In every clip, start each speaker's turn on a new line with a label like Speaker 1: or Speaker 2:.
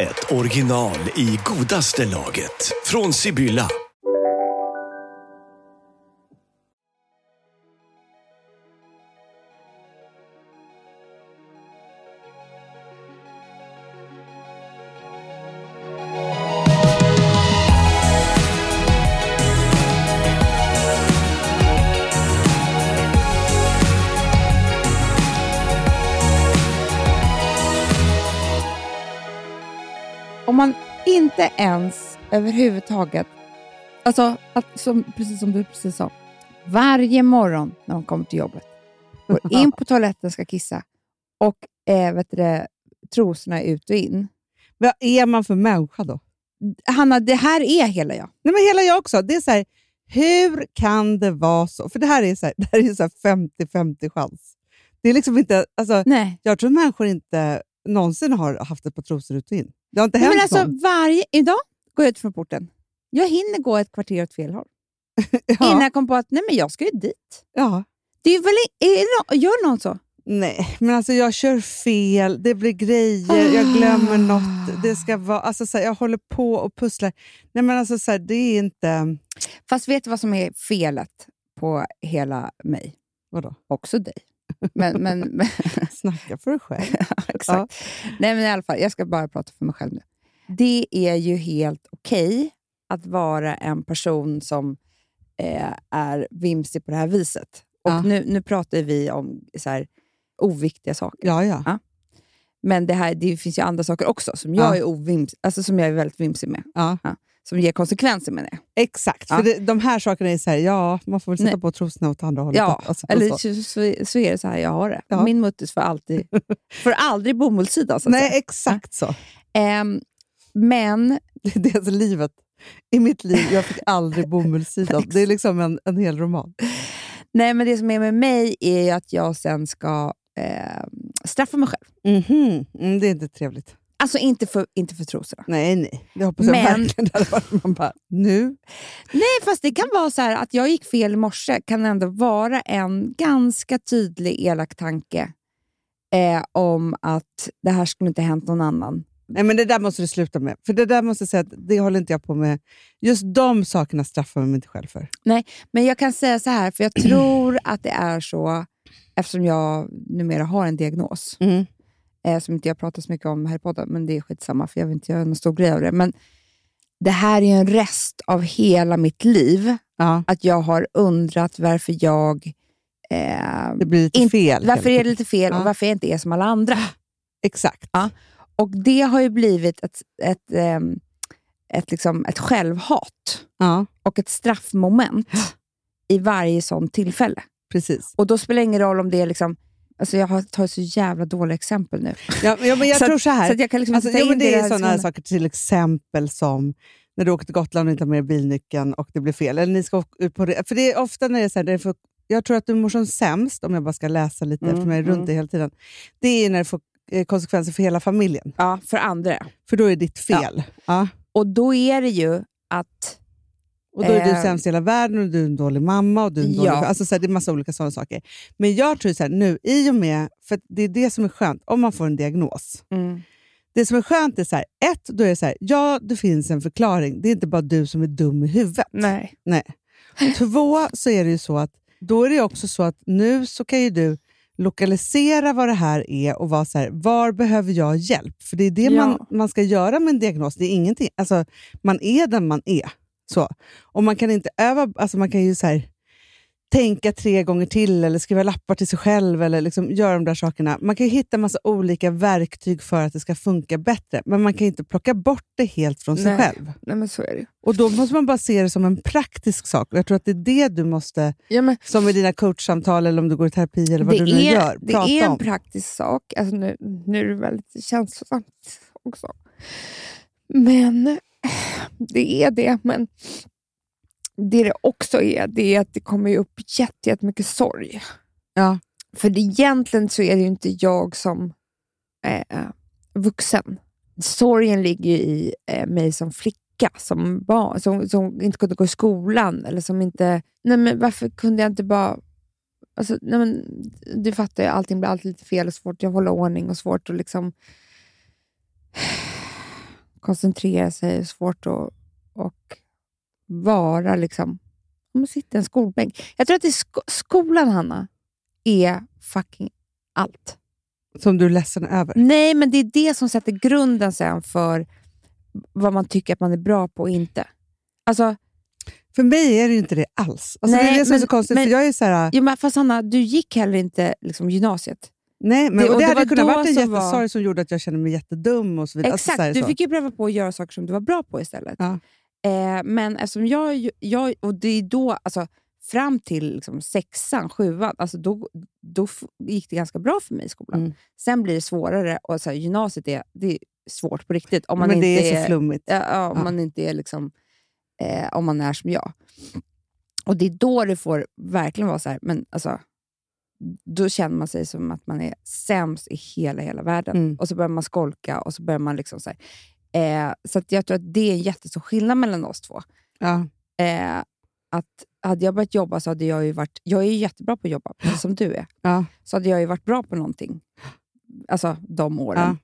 Speaker 1: ett original i godaste laget. Från Sibylla.
Speaker 2: Inte ens överhuvudtaget, alltså att, som, precis som du precis sa, varje morgon när man kommer till jobbet, går in på toaletten ska kissa och eh, vet du, trosorna ut och in.
Speaker 3: Vad är man för människa då?
Speaker 2: Hanna, det här är hela jag.
Speaker 3: Nej, men hela jag också. Det är så här, hur kan det vara så? För det här är så här, det här är så här 50-50 chans. Det är liksom inte, alltså,
Speaker 2: Nej.
Speaker 3: jag tror människor inte någonsin har haft ett par trosor ut och in. Det har inte hänt
Speaker 2: men alltså,
Speaker 3: någon.
Speaker 2: varje, idag går jag ut från porten. Jag hinner gå ett kvarter åt fel håll.
Speaker 3: Ja.
Speaker 2: Innan jag kom på att nej, men jag ska ju dit.
Speaker 3: Ja.
Speaker 2: Det är väl, är gör någon så?
Speaker 3: Nej, men alltså jag kör fel, det blir grejer, jag glömmer något. Det ska vara, alltså så här, jag håller på och pusslar. Nej, men alltså så här, det är inte...
Speaker 2: Fast vet du vad som är felet på hela mig?
Speaker 3: Vadå?
Speaker 2: Också dig. Men, men, men,
Speaker 3: Snacka för dig själv.
Speaker 2: exakt. Nej, men i alla fall, jag ska bara prata för mig själv nu. Det är ju helt okej att vara en person som eh, är vimsig på det här viset. Och
Speaker 3: Ja.
Speaker 2: nu, nu pratar vi om så här, oviktiga saker.
Speaker 3: Ja, ja.
Speaker 2: Ja. Men det, här, det finns ju andra saker också som jag,
Speaker 3: Ja.
Speaker 2: är, ovims, alltså som jag är väldigt vimsig med.
Speaker 3: ja.
Speaker 2: Som ger konsekvenser med det.
Speaker 3: Exakt,
Speaker 2: Ja.
Speaker 3: för det, de här sakerna är så här, ja, man får väl sätta
Speaker 2: Nej.
Speaker 3: på trosorna åt andra hållet.
Speaker 2: Ja,
Speaker 3: Alltså,
Speaker 2: eller
Speaker 3: så.
Speaker 2: så, så, är det så här jag har det.
Speaker 3: Ja.
Speaker 2: Min muttis får, alltid, får aldrig bomullssida. Så att
Speaker 3: Nej, exakt så.
Speaker 2: Ehm, men
Speaker 3: Det är alltså livet. I mitt liv, jag fick aldrig bomullssidan. Det är liksom en, en hel roman.
Speaker 2: Nej, men det som är med mig är att jag sen ska eh, straffa mig själv.
Speaker 3: Mhm. Mm, det är inte trevligt.
Speaker 2: Alltså inte för, inte för trosorna.
Speaker 3: Nej, nej. Det hoppas jag
Speaker 2: Men-
Speaker 3: verkligen. Det hade varit man bara, nu?
Speaker 2: Nej, fast det kan vara så att jag gick fel i morse kan ändå vara en ganska tydlig elak tanke eh, om att det här skulle inte hänt någon annan.
Speaker 3: Nej, men det där måste du sluta med. För det där måste säga att det håller inte jag på med. Just de sakerna straffar mig inte själv för.
Speaker 2: Men jag kan säga så här, för jag tror att det är så, eftersom jag numera har en diagnos,
Speaker 3: Mm.
Speaker 2: Eh, som inte jag pratar så mycket om här i podden, men det är skitsamma, för jag vill inte göra någon stor grej av det. Men det här är en rest av hela mitt liv,
Speaker 3: Ja,
Speaker 2: att jag har undrat varför jag... Eh,
Speaker 3: det blir lite
Speaker 2: Inte-
Speaker 3: fel.
Speaker 2: varför är det lite fel
Speaker 3: Ja.
Speaker 2: och varför jag inte är som alla andra.
Speaker 3: Exakt.
Speaker 2: Ja. Och det har ju blivit ett, ett, ehm, ett, liksom, ett självhat
Speaker 3: Ja,
Speaker 2: och ett straffmoment i varje sånt tillfälle.
Speaker 3: precis.
Speaker 2: Och då spelar det ingen roll om det är liksom... Alltså jag tagit så jävla dåliga exempel nu.
Speaker 3: Ja, ja, men jag
Speaker 2: Så
Speaker 3: tror så här.
Speaker 2: Så jag kan liksom
Speaker 3: Alltså, ja, men det
Speaker 2: i
Speaker 3: är sådana saker, till exempel som när du åker till Gotland och inte har med dignyckeln och det blir fel. Eller ni ska ut på För det är ofta när det är så här, där det får, jag tror att du mår som sämst, om jag bara ska läsa lite
Speaker 2: Mm,
Speaker 3: eftersom jag är runt
Speaker 2: mm.
Speaker 3: det hela tiden, det är när det får eh, konsekvenser för hela familjen.
Speaker 2: Ja, för andra.
Speaker 3: För då är det ditt fel. Ja.
Speaker 2: Och då är det ju att...
Speaker 3: Och då är du
Speaker 2: Eh,
Speaker 3: sämst i hela världen och du är en dålig mamma. Och du är en dålig,
Speaker 2: Ja.
Speaker 3: alltså så här, det är massa olika sådana saker. Men jag tror så här, nu, i och med, för det är det som är skönt, om man får en diagnos.
Speaker 2: Mm.
Speaker 3: Det som är skönt är så här, ett, då är det så här, ja det finns en förklaring. Det är inte bara du som är dum i huvudet.
Speaker 2: Nej.
Speaker 3: Nej. Två, så är det ju så att då är det också så att nu så kan ju du lokalisera vad det här är och vara så här, var behöver jag hjälp? För det är det
Speaker 2: Ja.
Speaker 3: man, man ska göra med en diagnos. Det är ingenting. Alltså, man är den man är. Så. Och man kan inte öva, alltså man kan ju så här, tänka tre gånger till eller skriva lappar till sig själv eller liksom göra de där sakerna. Man kan hitta massa olika verktyg för att det ska funka bättre, men man kan inte plocka bort det helt från sig
Speaker 2: Nej.
Speaker 3: själv.
Speaker 2: Nej, men så är det.
Speaker 3: Och Då måste man bara se det som en praktisk sak. Jag tror att det är det du måste,
Speaker 2: Ja, men
Speaker 3: som i dina coachsamtal eller om du går i terapi eller vad du nu
Speaker 2: är,
Speaker 3: gör,
Speaker 2: det
Speaker 3: prata
Speaker 2: är en
Speaker 3: om.
Speaker 2: praktisk sak. Alltså nu, nu är det väldigt känslosamt också. Men det är det. Men det det också är, det är att det kommer upp jätte- jättemycket sorg.
Speaker 3: Ja.
Speaker 2: För det, egentligen så är det ju inte jag som eh, vuxen. Sorgen ligger ju i eh, mig som flicka, som barn, som, som inte kunde gå i skolan. Eller som inte... Nej, men varför kunde jag inte bara... Alltså, nej, men, du fattar ju, allting blir alltid lite fel och svårt att hålla ordning och svårt att liksom koncentrera sig. Svårt att och vara liksom... Om man sitter i en skolbänk. Jag tror att det är sko skolan, Hanna, är fucking allt.
Speaker 3: Som du är ledsen över.
Speaker 2: Nej, men det är det som sätter grunden sen för vad man tycker att man är bra på och inte. Alltså,
Speaker 3: För mig är det ju inte det alls. Alltså det
Speaker 2: Nej,
Speaker 3: är det som är
Speaker 2: men-
Speaker 3: så konstigt.
Speaker 2: men-
Speaker 3: för jag är så här,
Speaker 2: jo, men fast Hanna, du gick heller inte liksom, gymnasiet.
Speaker 3: Nej, men,
Speaker 2: det-
Speaker 3: och
Speaker 2: och
Speaker 3: det,
Speaker 2: det
Speaker 3: hade kunnat varit en
Speaker 2: som var-
Speaker 3: jättesorg som gjorde att jag kände mig jättedum och så vidare. Alltså,
Speaker 2: Exakt,
Speaker 3: så här,
Speaker 2: du
Speaker 3: så.
Speaker 2: fick ju pröva på att göra saker som du var bra på istället.
Speaker 3: Ja.
Speaker 2: Eh, men eftersom jag, jag, och det är då, alltså, fram till liksom sexan, sjuan, alltså då, då gick det ganska bra för mig i skolan.
Speaker 3: Mm.
Speaker 2: Sen blir det svårare och så här, gymnasiet är, det är svårt på riktigt. Om man
Speaker 3: men
Speaker 2: inte
Speaker 3: det är så flummigt.
Speaker 2: Ja, ja, om
Speaker 3: Ja.
Speaker 2: man inte är liksom, eh, om man är som jag. Och det är då det får verkligen vara så här, men alltså, då känner man sig som att man är sämst i hela, hela världen.
Speaker 3: Mm.
Speaker 2: Och så börjar man skolka och så börjar man liksom så här. Eh, så jag tror att det är en jättestor skillnad mellan oss två.
Speaker 3: Ja.
Speaker 2: Eh, att hade jag börjat jobba så hade jag ju varit, jag är ju jättebra på att jobba, precis som du är.
Speaker 3: Ja.
Speaker 2: Så hade jag ju varit bra på någonting, alltså de åren.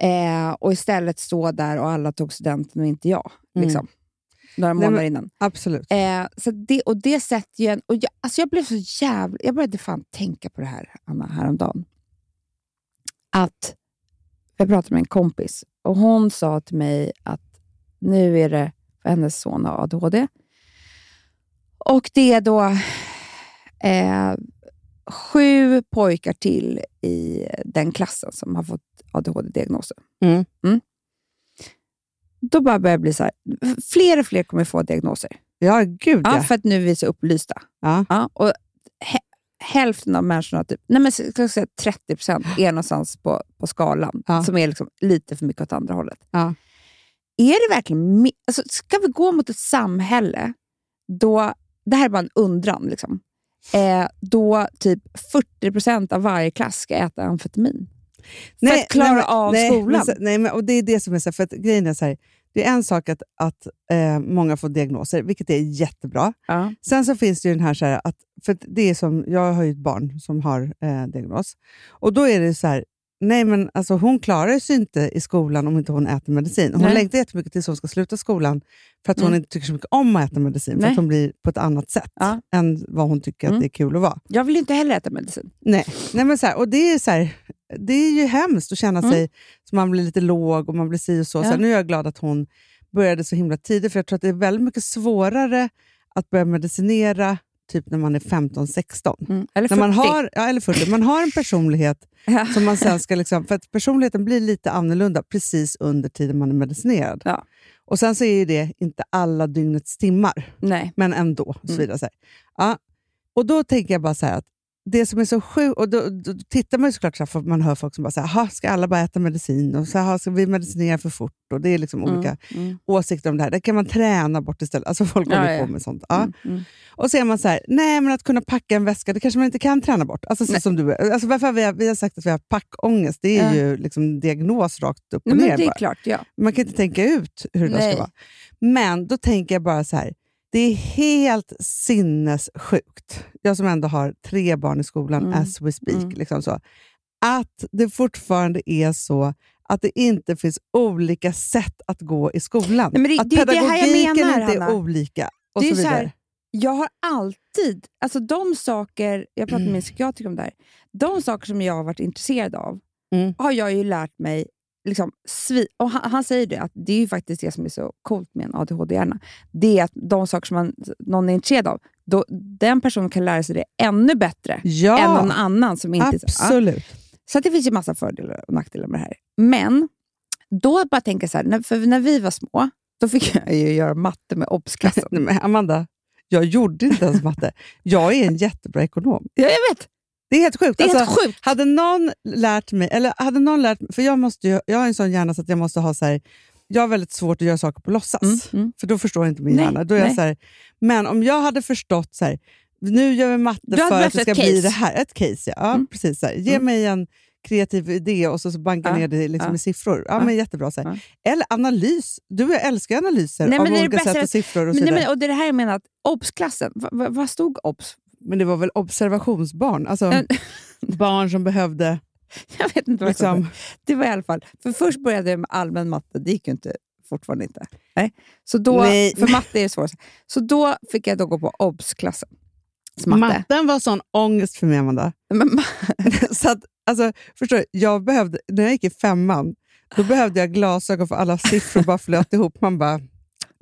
Speaker 2: Eh, och istället stå där och alla tog studenten och inte jag.
Speaker 3: Mm.
Speaker 2: Några
Speaker 3: Nej,
Speaker 2: månader
Speaker 3: men-
Speaker 2: innan.
Speaker 3: Absolut.
Speaker 2: Eh, så det, och det sätter ju en... Och jag, alltså jag blev så jävla... Jag började fan tänka på det här, Anna, häromdagen. Att jag pratade med en kompis och hon sa till mig att nu är det för hennes son har ADHD. Och det är då eh, sju pojkar till i den klassen som har fått ADHD-diagnoser.
Speaker 3: Mm.
Speaker 2: Då bara börjar det bli så här, fler och fler kommer få diagnoser.
Speaker 3: Ja, gud
Speaker 2: Ja,
Speaker 3: ja.
Speaker 2: för att nu är vi så upplysta.
Speaker 3: Ja.
Speaker 2: Ja, och hä- hälften av människorna, typ, nej men ska säga 30 procent, är någonstans på, på skalan
Speaker 3: Ja.
Speaker 2: som är liksom lite för mycket åt andra hållet.
Speaker 3: Ja.
Speaker 2: Är det verkligen... Alltså, ska vi gå mot ett samhälle då... Det här är bara en undran. Liksom, eh, då typ 40 procent av varje klass ska äta amfetamin. För att klara
Speaker 3: men-
Speaker 2: av
Speaker 3: nej,
Speaker 2: skolan.
Speaker 3: Men, nej, men, och det är det som är så för att grejen är så här, det är en sak att, att eh, många får diagnoser, vilket är jättebra.
Speaker 2: Ja.
Speaker 3: Sen så finns det ju den här, så här att, för det är som, jag har ju ett barn som har eh, diagnos, och då är det så här, nej men alltså hon klarar sig inte i skolan om inte hon äter medicin. Hon
Speaker 2: Nej.
Speaker 3: längtar jättemycket tills hon ska sluta skolan för att hon
Speaker 2: Mm.
Speaker 3: inte tycker så mycket om att äta medicin, för
Speaker 2: Nej.
Speaker 3: att hon blir på ett annat sätt
Speaker 2: Ja.
Speaker 3: än vad hon tycker
Speaker 2: Mm.
Speaker 3: att det är kul att vara.
Speaker 2: Jag vill ju inte heller äta medicin.
Speaker 3: Nej, nej men så här, och det är, så här, det är ju hemskt att känna
Speaker 2: Mm.
Speaker 3: sig som man blir lite låg och man blir si och så. så
Speaker 2: Ja.
Speaker 3: här, nu är jag glad att hon började så himla tidigt, för jag tror att det är väldigt mycket svårare att börja medicinera typ när man är 15-16.
Speaker 2: Mm. Eller 40.
Speaker 3: När man har, ja, eller 40. Man har en personlighet
Speaker 2: Ja.
Speaker 3: som man sen ska... Liksom, för att personligheten blir lite annorlunda precis under tiden man är medicinerad.
Speaker 2: Ja.
Speaker 3: Och Sen så är det inte alla dygnets timmar,
Speaker 2: Nej.
Speaker 3: men ändå. Och så
Speaker 2: Mm.
Speaker 3: vidare, så här. Ja. Och Då tänker jag bara så här att det som är så sjukt, och då, då tittar man ju såklart så man hör folk som bara säger, "Jaha, ska alla bara äta medicin? Och så här, ska vi medicinera för fort? Och Det är liksom olika
Speaker 2: Mm.
Speaker 3: åsikter om det här. Det kan man träna bort istället. Alltså folk
Speaker 2: Ja,
Speaker 3: håller
Speaker 2: ja.
Speaker 3: på med sånt. Ja.
Speaker 2: Mm. Mm.
Speaker 3: Och så är man så här, nej men att kunna packa en väska, det kanske man inte kan träna bort. Alltså, så som du, alltså varför har vi, vi har sagt att vi har packångest, det är ju liksom diagnos rakt upp och
Speaker 2: Nej,
Speaker 3: ner.
Speaker 2: men det är
Speaker 3: bara.
Speaker 2: klart, ja.
Speaker 3: Man kan inte tänka ut hur det ska vara. Men då tänker jag bara så här, det är helt sinnessjukt, jag som ändå har tre barn i skolan
Speaker 2: Mm.
Speaker 3: as we speak,
Speaker 2: Mm.
Speaker 3: liksom så, att det fortfarande är så att det inte finns olika sätt att gå i skolan.
Speaker 2: Nej, men det-
Speaker 3: att
Speaker 2: det är det
Speaker 3: pedagogiken
Speaker 2: menar,
Speaker 3: inte är
Speaker 2: Hanna.
Speaker 3: olika. Och
Speaker 2: Det
Speaker 3: så
Speaker 2: så
Speaker 3: vidare.
Speaker 2: här, jag har alltid, alltså de saker, jag pratade med min psykiatriker om det här, de saker som jag har varit intresserad av
Speaker 3: Mm.
Speaker 2: har jag ju lärt mig liksom, och han, han säger det, att det är ju faktiskt det som är så coolt med en ADHD-hjärna. Det är att de saker som man, någon är intresserad av, då, den personen kan lära sig det ännu bättre
Speaker 3: Ja,
Speaker 2: än någon annan som inte... Ja.
Speaker 3: absolut.
Speaker 2: Så att det finns ju massa fördelar och nackdelar med det här. Men då bara tänka så här, när, för när vi var små, då fick jag ju göra matte med obs-klassen.
Speaker 3: Amanda, jag gjorde inte ens matte. Jag är en jättebra ekonom.
Speaker 2: ja, jag vet.
Speaker 3: Det är helt sjukt.
Speaker 2: Det är
Speaker 3: Alltså,
Speaker 2: helt sjukt.
Speaker 3: Hade någon lärt mig, eller hade någon lärt mig, för jag, måste ju, jag har en sån hjärna så att jag måste ha så här, jag har väldigt svårt att göra saker på låtsas,
Speaker 2: Mm, mm.
Speaker 3: för då förstår inte min
Speaker 2: Nej,
Speaker 3: hjärna. Då är så här, men om jag hade förstått så här, nu gör vi matte för att det ska bli det här. Ett case, ja. ja
Speaker 2: Mm.
Speaker 3: precis. Så här. Ge
Speaker 2: Mm.
Speaker 3: mig en kreativ idé och så, så banka
Speaker 2: Ja,
Speaker 3: ner det liksom
Speaker 2: ja.
Speaker 3: i siffror. Ja, men jättebra. Så här. Eller analys. Du och jag älskar analyser
Speaker 2: Nej,
Speaker 3: av olika sätt och siffror och
Speaker 2: nej, men, och det är det här jag menar, att obs-klassen, vad stod obs?
Speaker 3: Men det var väl observationsbarn? Alltså, barn som behövde...
Speaker 2: Jag vet inte vad det
Speaker 3: Liksom.
Speaker 2: Det var i alla fall, för först började jag med allmän matte, det gick ju inte, fortfarande inte. Nej. Så då,
Speaker 3: Nej.
Speaker 2: För matte är svårt. Så då fick jag då gå på obs-klassen. Matte.
Speaker 3: matten var sån ångest för mig, Amanda.
Speaker 2: Men,
Speaker 3: så att, alltså, förstår du, jag behövde, när jag gick i femman, då behövde jag glasögon för alla siffror bara flöt ihop. Man bara,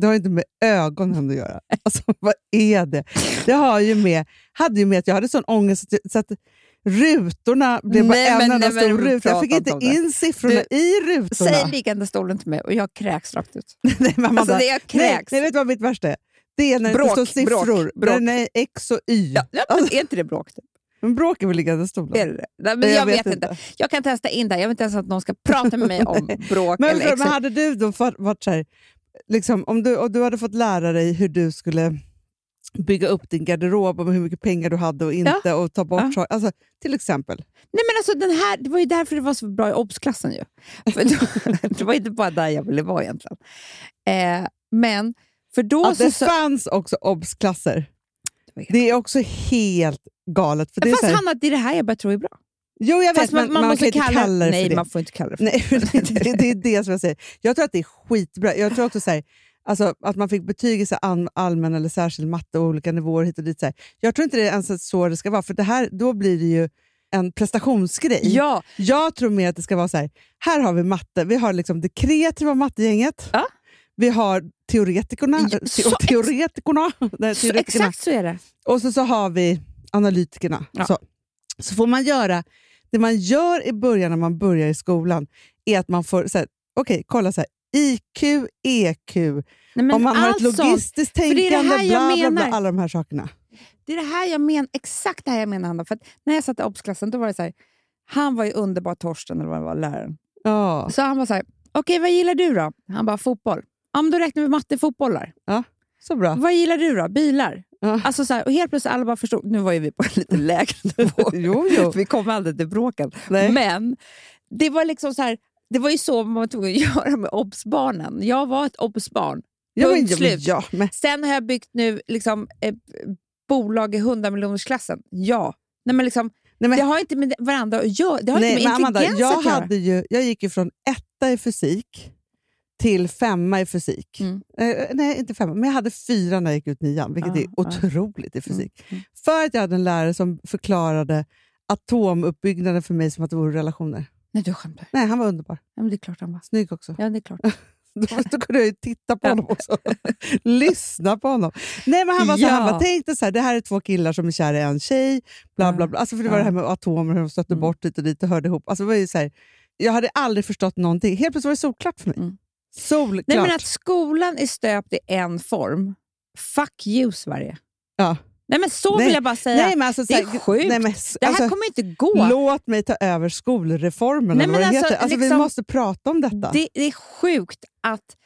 Speaker 3: det har inte med ögonen att göra. Alltså, vad är det? Det har ju med, hade ju med att jag hade sån ångest att, så att rutorna blev bara
Speaker 2: Nej,
Speaker 3: en
Speaker 2: men-
Speaker 3: enda
Speaker 2: nej, men
Speaker 3: stor ruta. Jag fick inte
Speaker 2: inte
Speaker 3: in siffrorna
Speaker 2: Du,
Speaker 3: i rutorna.
Speaker 2: säg liggande stolen till mig och jag kräks rakt ut.
Speaker 3: nej, men Amanda,
Speaker 2: Alltså, det jag
Speaker 3: nej,
Speaker 2: kräks.
Speaker 3: nej, vet du vad mitt värsta är? Det är när
Speaker 2: Bråk,
Speaker 3: det står
Speaker 2: bråk,
Speaker 3: siffror.
Speaker 2: bråk.
Speaker 3: Är X och Y.
Speaker 2: Ja, ja, men är inte det bråk? Typ?
Speaker 3: Men bråk är väl liggande stolar?
Speaker 2: Är det det? Nej, men
Speaker 3: Nej,
Speaker 2: jag, vet, inte. Jag kan testa in det. Jag vill inte ens att någon ska prata med mig om bråk.
Speaker 3: Men,
Speaker 2: eller
Speaker 3: men
Speaker 2: exakt.
Speaker 3: hade du då varit så här, liksom, om, du, om du hade fått lära dig hur du skulle bygga upp din garderob och hur mycket pengar du hade och inte och ta bort
Speaker 2: Ja.
Speaker 3: saker. Alltså, till exempel.
Speaker 2: Nej, men alltså, den här, det var ju därför det var så bra i obs-klassen. Ju. Det var inte bara där jag ville vara egentligen. Eh, men för då
Speaker 3: Att
Speaker 2: så...
Speaker 3: det
Speaker 2: så
Speaker 3: fanns också obs-klasser.
Speaker 2: det
Speaker 3: Det är också helt galet. För det är
Speaker 2: Fast
Speaker 3: så här,
Speaker 2: Hanna, det är det här jag börjar tro är bra.
Speaker 3: Jo, jag vet, men man, kan inte kalla det
Speaker 2: Nej,
Speaker 3: det.
Speaker 2: man får inte kalla det för
Speaker 3: Nej, det, det, det är det som jag säger. Jag tror att det är skitbra. Jag tror också så här, alltså, att man fick betyg i så allmän eller särskild matte och olika nivåer hit och dit. Så här. Jag tror inte det är ens så det ska vara, för det här, då blir det ju en prestationsgrej.
Speaker 2: Ja,
Speaker 3: Jag tror mer att det ska vara så här, här har vi matte, vi har liksom det kreativa mattegänget,
Speaker 2: Ja.
Speaker 3: vi har teoretikerna,
Speaker 2: Ja,
Speaker 3: te-
Speaker 2: så ex-
Speaker 3: teoretikerna, nej, teoretikerna
Speaker 2: exakt så är det.
Speaker 3: och så, så har vi analytikerna.
Speaker 2: Ja.
Speaker 3: Så. så får man göra, det man gör i början när man börjar i skolan är att man får, så här, okej, kolla så här, IQ, EQ,
Speaker 2: Nej,
Speaker 3: om man har ett
Speaker 2: sånt.
Speaker 3: logistiskt
Speaker 2: det
Speaker 3: tänkande, bla, bla, bla,
Speaker 2: menar.
Speaker 3: alla de här sakerna.
Speaker 2: Det är det här jag menar, exakt det här jag menar Hanna. För att när jag satt i obs-klassen då var det så här, han var ju underbar Torsten, eller vad det var, läraren.
Speaker 3: Ja.
Speaker 2: Så han var så här, okej vad gillar du då? Han bara, fotboll. Ja, men då räknar vi matte, fotbollar.
Speaker 3: Så bra.
Speaker 2: Vad gillar du då? Bilar.
Speaker 3: Ja.
Speaker 2: Alltså så här, och helt plötsligt alla bara förstod, nu var ju vi på en lite lägre nivå.
Speaker 3: Jo, jo.
Speaker 2: Vi kom aldrig till bråken.
Speaker 3: Nej.
Speaker 2: Men det var liksom så här, det var ju så man tog att göra med obs-barnen. Jag var ett obs-barn.
Speaker 3: Ja, men, ja, men, ja, men,
Speaker 2: Sen har jag byggt nu liksom, eh, bolag i 100 miljonersklassen. Ja. Nej, men liksom,
Speaker 3: nej, men,
Speaker 2: det har inte med varandra att göra. Det har
Speaker 3: nej,
Speaker 2: inte med
Speaker 3: Amanda,
Speaker 2: intelligens
Speaker 3: jag,
Speaker 2: att göra.
Speaker 3: hade ju, jag gick ju från etta i fysik till femma i fysik.
Speaker 2: Mm.
Speaker 3: Eh, nej, inte femma, men jag hade fyra när jag gick ut nian, vilket
Speaker 2: Ja,
Speaker 3: är otroligt i fysik.
Speaker 2: Mm.
Speaker 3: För att jag hade en lärare som förklarade atomuppbyggnaden för mig som att det vore relationer.
Speaker 2: Nej, du skämtar.
Speaker 3: Nej, han var underbar.
Speaker 2: Ja, men det är klart han var.
Speaker 3: Snygg också.
Speaker 2: Ja, det är klart.
Speaker 3: Då, då kunde jag ju titta på honom också. Lyssna på honom. Nej, men han var så
Speaker 2: Ja.
Speaker 3: han bara, tänk dig så här, det här är två killar som är kära i en tjej. Bla, bla, bla. Alltså, för det var
Speaker 2: Ja.
Speaker 3: det här med atomer, hur de stötte
Speaker 2: Mm.
Speaker 3: bort dit och dit och hörde ihop. Alltså, det var ju så här, jag hade aldrig förstått någonting. Helt plötsligt var det solklart för mig.
Speaker 2: Mm.
Speaker 3: Solklart.
Speaker 2: Nej, men att skolan är stöpt i en form. Fuck you, Sverige.
Speaker 3: ja.
Speaker 2: Nej, men så
Speaker 3: Nej.
Speaker 2: vill jag bara säga.
Speaker 3: Nej, men alltså,
Speaker 2: det är sjukt.
Speaker 3: Nej, men,
Speaker 2: det här
Speaker 3: alltså,
Speaker 2: kommer inte gå.
Speaker 3: Låt mig ta över skolreformen.
Speaker 2: Nej, men
Speaker 3: vad
Speaker 2: alltså,
Speaker 3: heter. Alltså, Vi
Speaker 2: liksom-
Speaker 3: måste prata om detta.
Speaker 2: Det, det är sjukt att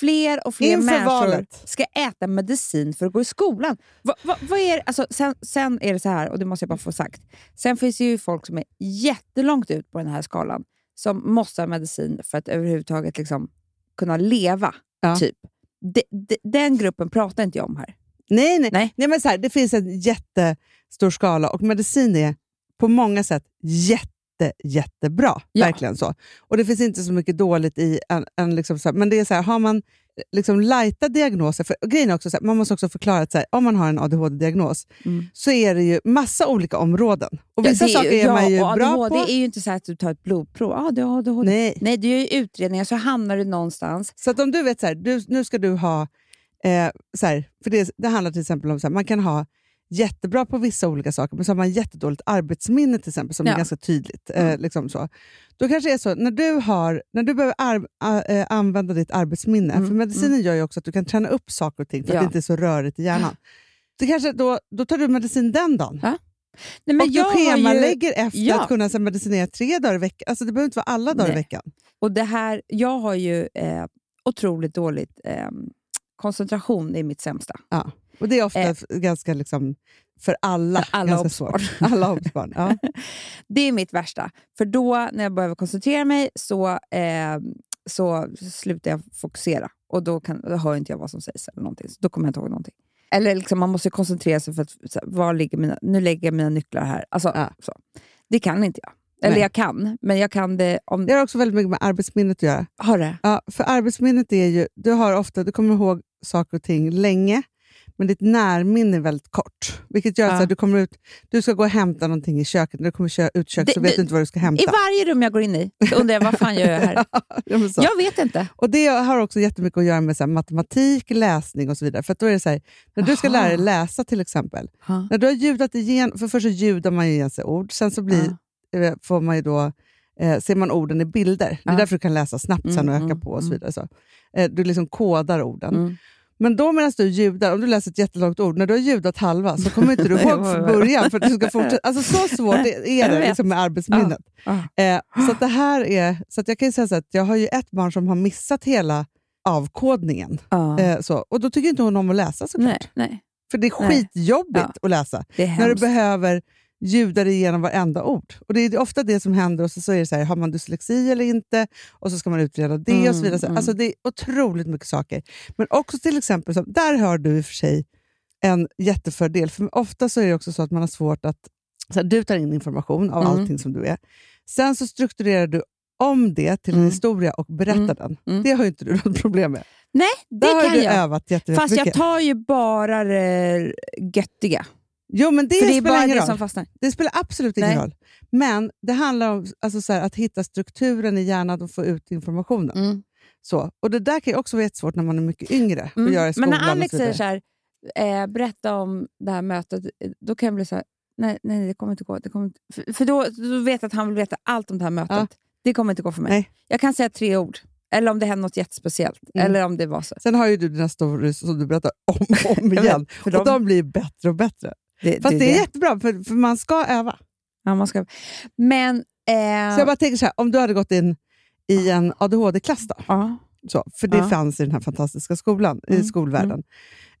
Speaker 2: fler och fler
Speaker 3: Inför
Speaker 2: människor
Speaker 3: valet.
Speaker 2: ska äta medicin för att gå i skolan. Va, va, vad är, alltså, sen, sen är det så här, och det måste jag bara få sagt. Sen finns det ju folk som är jättelångt ut på den här skalan som måste ha medicin för att överhuvudtaget liksom kunna leva.
Speaker 3: Ja.
Speaker 2: Typ. De, de, den gruppen pratar inte jag om här.
Speaker 3: Nej, nej.
Speaker 2: Nej.
Speaker 3: nej. men så här, det finns en jättestor skala och medicin är på många sätt jätte, jättebra.
Speaker 2: Ja.
Speaker 3: Verkligen så. Och det finns inte så mycket dåligt i en, en liksom så här, men det är så här, har man liksom lighta diagnoser, för grejen också så här, man måste också förklara att så här, om man har en ADHD-diagnos så är det ju massa olika områden. Och vissa
Speaker 2: Mm. Ja,
Speaker 3: saker är man ju bra
Speaker 2: ADHD
Speaker 3: på.
Speaker 2: är ju inte så att du tar ett blodprov. Ah, du har ADHD.
Speaker 3: Nej.
Speaker 2: Nej, du gör ju utredningar så hamnar du någonstans.
Speaker 3: Så att om du vet så här, du, nu ska du ha, eh, så för det, det handlar till exempel om här, man kan ha jättebra på vissa olika saker, men så har man jättedåligt arbetsminne till exempel, som
Speaker 2: Ja.
Speaker 3: är ganska tydligt. Eh, liksom så. Då kanske det är så, när du, har, när du behöver ar, a- eh, använda ditt arbetsminne,
Speaker 2: Mm,
Speaker 3: för medicinen gör ju också att du kan träna upp saker och ting för
Speaker 2: Ja.
Speaker 3: att det inte är så rörigt i hjärnan. Det kanske, då, då tar du medicin den dagen.
Speaker 2: Ja. Nej, men
Speaker 3: och du
Speaker 2: jag har ju-
Speaker 3: schemalägger efter
Speaker 2: Ja.
Speaker 3: att kunna medicinera tre dagar i veckan. Alltså, det behöver inte vara alla dagar i
Speaker 2: Nej.
Speaker 3: veckan.
Speaker 2: Och det här, jag har ju eh, otroligt dåligt eh, koncentration är mitt sämsta.
Speaker 3: Ja. Och det är ofta
Speaker 2: Eh.
Speaker 3: ganska liksom, för alla,
Speaker 2: För alla obsbarn.
Speaker 3: alla obsbarn. Ja.
Speaker 2: Det är mitt värsta. För då, när jag behöver koncentrera mig, så, eh, så slutar jag fokusera. Och då, kan, då hör inte jag vad som sägs. eller någonting. Så då kommer jag inte ihåg någonting. Eller liksom, man måste koncentrera sig för att så var ligger mina, nu lägger jag mina nycklar här. Alltså,
Speaker 3: Ja.
Speaker 2: så. Det kan inte jag. Eller
Speaker 3: Nej.
Speaker 2: jag kan, men jag kan det om...
Speaker 3: Det har också väldigt mycket med arbetsminnet att göra.
Speaker 2: Har det?
Speaker 3: Ja, för arbetsminnet är ju, du har ofta, du kommer ihåg saker och ting länge, men ditt närminne är väldigt kort. Vilket gör
Speaker 2: Ja.
Speaker 3: att så här, du kommer ut, du ska gå och hämta någonting i köket, när du kommer ut köket
Speaker 2: Det-
Speaker 3: så vet
Speaker 2: det-
Speaker 3: du inte vad du ska hämta.
Speaker 2: I varje rum jag går in i undrar jag vad fan gör jag här?
Speaker 3: Ja.
Speaker 2: Jag vet inte.
Speaker 3: Och Det har också jättemycket att göra med så här, matematik, läsning och så vidare. För då är det så här, när du ska lära dig läsa till exempel,
Speaker 2: Ja.
Speaker 3: när du har ljudat igen, för först så ljudar man igen sig ord, sen så blir, eh, får man ju då, eh, ser man orden i bilder. Det är
Speaker 2: Ja.
Speaker 3: därför du kan läsa snabbt sen och öka på och så
Speaker 2: mm.
Speaker 3: vidare. Så. Eh, du liksom kodar orden.
Speaker 2: Mm.
Speaker 3: Men då medan du ljudar, om du läser ett jättelångt ord, när du har ljudat halva så kommer inte du ihåg från början för att du ska fortsätta. Alltså så svårt är det liksom med arbetsminnet.
Speaker 2: Ja.
Speaker 3: Eh, så det här är, så jag kan ju säga så att jag har ju ett barn som har missat hela avkodningen.
Speaker 2: Ja.
Speaker 3: Eh, så. Och då tycker inte hon om att läsa såklart.
Speaker 2: nej, nej,
Speaker 3: För det är
Speaker 2: Nej.
Speaker 3: skitjobbigt
Speaker 2: Ja.
Speaker 3: att läsa. När du behöver ljuda dig igenom varenda ord. Och Det är ofta det som händer och så, så är det så här, har man dyslexi eller inte? Och så ska man utreda det och så vidare. Så,
Speaker 2: Mm,
Speaker 3: Alltså, det är otroligt mycket saker. Men också till exempel, så, där har du i och för sig en jättefördel. För ofta så är det också så att man har svårt att... Så här, du tar in information av
Speaker 2: Mm.
Speaker 3: allting som du är. Sen så strukturerar du om det till en
Speaker 2: Mm.
Speaker 3: historia och berättar
Speaker 2: Mm.
Speaker 3: den.
Speaker 2: Mm.
Speaker 3: Det har ju inte du något problem med.
Speaker 2: Nej, det
Speaker 3: Där har
Speaker 2: kan
Speaker 3: du
Speaker 2: jag.
Speaker 3: övat jättemycket.
Speaker 2: Fast jag tar ju bara det göttiga.
Speaker 3: Jo, men det,
Speaker 2: för det är
Speaker 3: spelar
Speaker 2: bara
Speaker 3: ingen
Speaker 2: det
Speaker 3: roll.
Speaker 2: som fastnar.
Speaker 3: Det spelar absolut ingen
Speaker 2: Nej.
Speaker 3: roll. Men det handlar om alltså, så här, att hitta strukturen i hjärnan och få ut informationen.
Speaker 2: Mm.
Speaker 3: Så. Och Det där kan ju också vara jättesvårt när man är mycket yngre.
Speaker 2: Mm.
Speaker 3: göra i
Speaker 2: Men när Alex säger så här, eh, berätta om det här mötet, eh, då kan jag bli så här, nej, nej det kommer inte gå. Det kommer inte, för för då, då vet jag att han vill veta allt om det här mötet.
Speaker 3: Ja.
Speaker 2: Det kommer inte gå för mig.
Speaker 3: Nej.
Speaker 2: Jag kan säga tre ord. Eller om det hände något jättespeciellt.
Speaker 3: Mm.
Speaker 2: Eller om det var så.
Speaker 3: Sen har ju du dina stories som du berättar om och om igen. och
Speaker 2: de
Speaker 3: blir bättre och bättre.
Speaker 2: Det,
Speaker 3: Fast det, är jättebra, för, för man ska öva.
Speaker 2: ja, man ska, Men... Eh,
Speaker 3: Så jag bara tänker så här, om du hade gått in i en ADHD-klass då,
Speaker 2: ja.
Speaker 3: så, för det
Speaker 2: Ja.
Speaker 3: fanns i den här fantastiska skolan, i
Speaker 2: Mm,
Speaker 3: skolvärlden,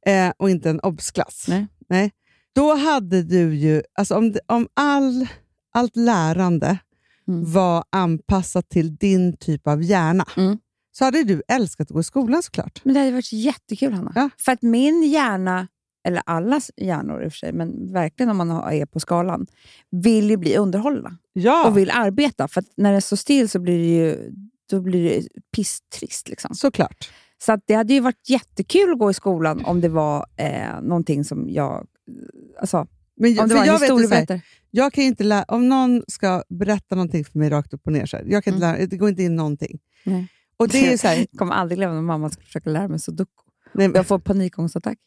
Speaker 3: eh, och inte en obs-klass.
Speaker 2: Nej.
Speaker 3: Då hade du ju, alltså om, det- om all, allt lärande
Speaker 2: Mm.
Speaker 3: var anpassat till din typ av hjärna,
Speaker 2: Mm.
Speaker 3: så hade du älskat att gå i skolan såklart.
Speaker 2: Men det hade varit jättekul, Hanna.
Speaker 3: Ja.
Speaker 2: För att min hjärna, eller allas hjärnor i och för sig, men verkligen om man är på skalan, vill ju bli underhållna
Speaker 3: Ja,
Speaker 2: och vill arbeta. För när det står still så blir det ju då blir det pisstrist. Liksom.
Speaker 3: såklart.
Speaker 2: Så det hade ju varit jättekul att gå i skolan om det var eh, någonting som jag... Alltså,
Speaker 3: Men,
Speaker 2: om det var
Speaker 3: jag,
Speaker 2: historieberättare.
Speaker 3: jag kan inte lä- om någon ska berätta någonting för mig rakt upp och ner, så här, jag kan inte
Speaker 2: Mm.
Speaker 3: lära, det går inte in någonting.
Speaker 2: Nej.
Speaker 3: Och det är så här,
Speaker 2: Jag kommer aldrig glömma när mamma skulle försöka lära mig sudoku.
Speaker 3: Nej,
Speaker 2: Jag får panikångestattack.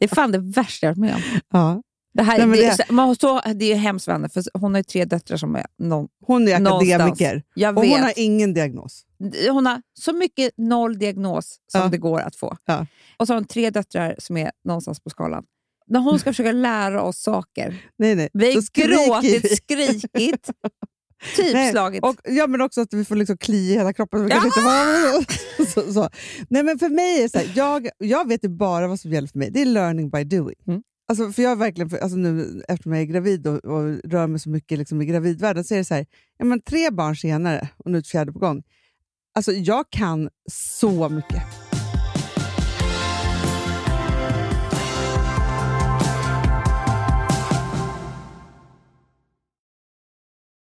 Speaker 2: det är fan det värsta jag varit med om.
Speaker 3: ja.
Speaker 2: Det, här,
Speaker 3: Nej,
Speaker 2: det,
Speaker 3: det-
Speaker 2: är- man, så, det är ju hemskt för henne, för hon har tre döttrar som är någon,
Speaker 3: Hon är akademiker och hon har ingen diagnos.
Speaker 2: hon har så mycket noll diagnos som
Speaker 3: Ja.
Speaker 2: det går att få.
Speaker 3: Ja.
Speaker 2: Och så har hon tre döttrar som är någonstans på skalan. När hon ska försöka lära oss saker.
Speaker 3: Nej, nej.
Speaker 2: Vi har gråtit,
Speaker 3: vi.
Speaker 2: skrikit, typ
Speaker 3: Nej,
Speaker 2: slagit.
Speaker 3: Och, ja, men också att vi får liksom klia i hela kroppen. kan inte, så, så. Nej, men för mig är så här, jag, jag vet ju bara vad som gäller för mig. Det är learning by doing.
Speaker 2: Mm.
Speaker 3: Alltså, för jag verkligen, för, alltså nu, eftersom jag är gravid och, och rör mig så mycket liksom i gravidvärlden, så är det så här, ja, men tre barn senare och nu ett fjärde på gång. Alltså, jag kan så mycket.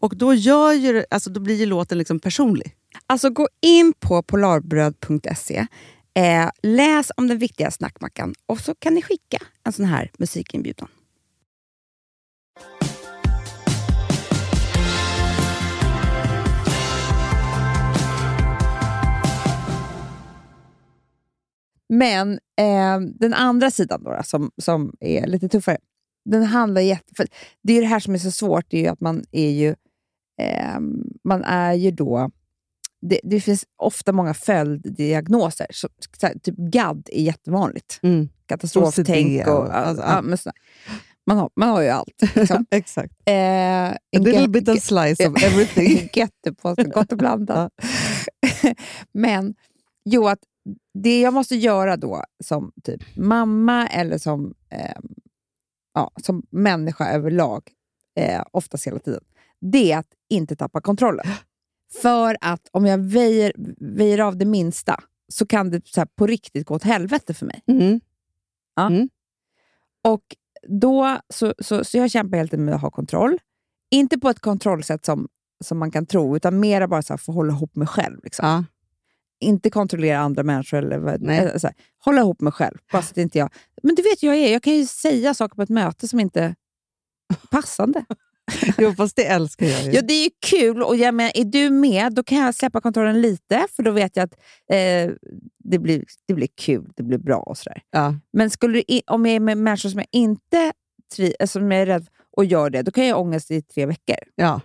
Speaker 3: Och då, gör ju, alltså, då blir ju låten liksom personlig.
Speaker 2: Alltså gå in på polarbröd.se, eh, läs om den viktiga snackmackan och så kan ni skicka en sån här musikinbjudan.
Speaker 4: Men eh, den andra sidan då, som, som är lite tuffare, den handlar jätte... För det är det här som är så svårt, det är ju att man är ju... Eh, man är ju då... Det, det finns ofta många följddiagnoser. Så, så här, typ GAD är jättevanligt. Katastroftänk
Speaker 3: OCD
Speaker 4: och...
Speaker 3: och- alltså,
Speaker 4: ja, men sådär. man, har, man har ju allt. Liksom.
Speaker 3: Exakt.
Speaker 4: Eh,
Speaker 3: A little bit of slice of everything.
Speaker 4: Jättepåse, gott och blandat. Men jo, att det jag måste göra då som typ mamma eller som, eh, ja, som människa överlag, eh, oftast hela tiden, det är att inte tappa kontrollen. För att om jag väjer, väjer av det minsta så kan det så på riktigt gå åt helvete för mig.
Speaker 3: Mm.
Speaker 4: Och då, så, så, så jag kämpar hela tiden med att ha kontroll. Inte på ett kontrollsätt som, som man kan tro, utan mer bara så här, för att hålla ihop mig själv. Liksom.
Speaker 3: Ja.
Speaker 4: Inte kontrollera andra människor. Eller vad,
Speaker 3: Nej.
Speaker 4: så här, hålla ihop mig själv. Bara så att inte jag, men du vet jag är, jag kan ju säga saker på ett möte som inte är passande.
Speaker 3: Jo, fast det älskar jag ju.
Speaker 2: Ja, det är ju kul. Och jag menar, är du med, då kan jag släppa kontrollen lite, för då vet jag att eh, det, blir, det blir kul, det blir bra och sådär.
Speaker 3: Ja.
Speaker 2: Men skulle, du om jag är med människor som jag inte tri, eh, som jag är rädd och gör det, då kan jag ha ångest i tre veckor.
Speaker 3: Ja.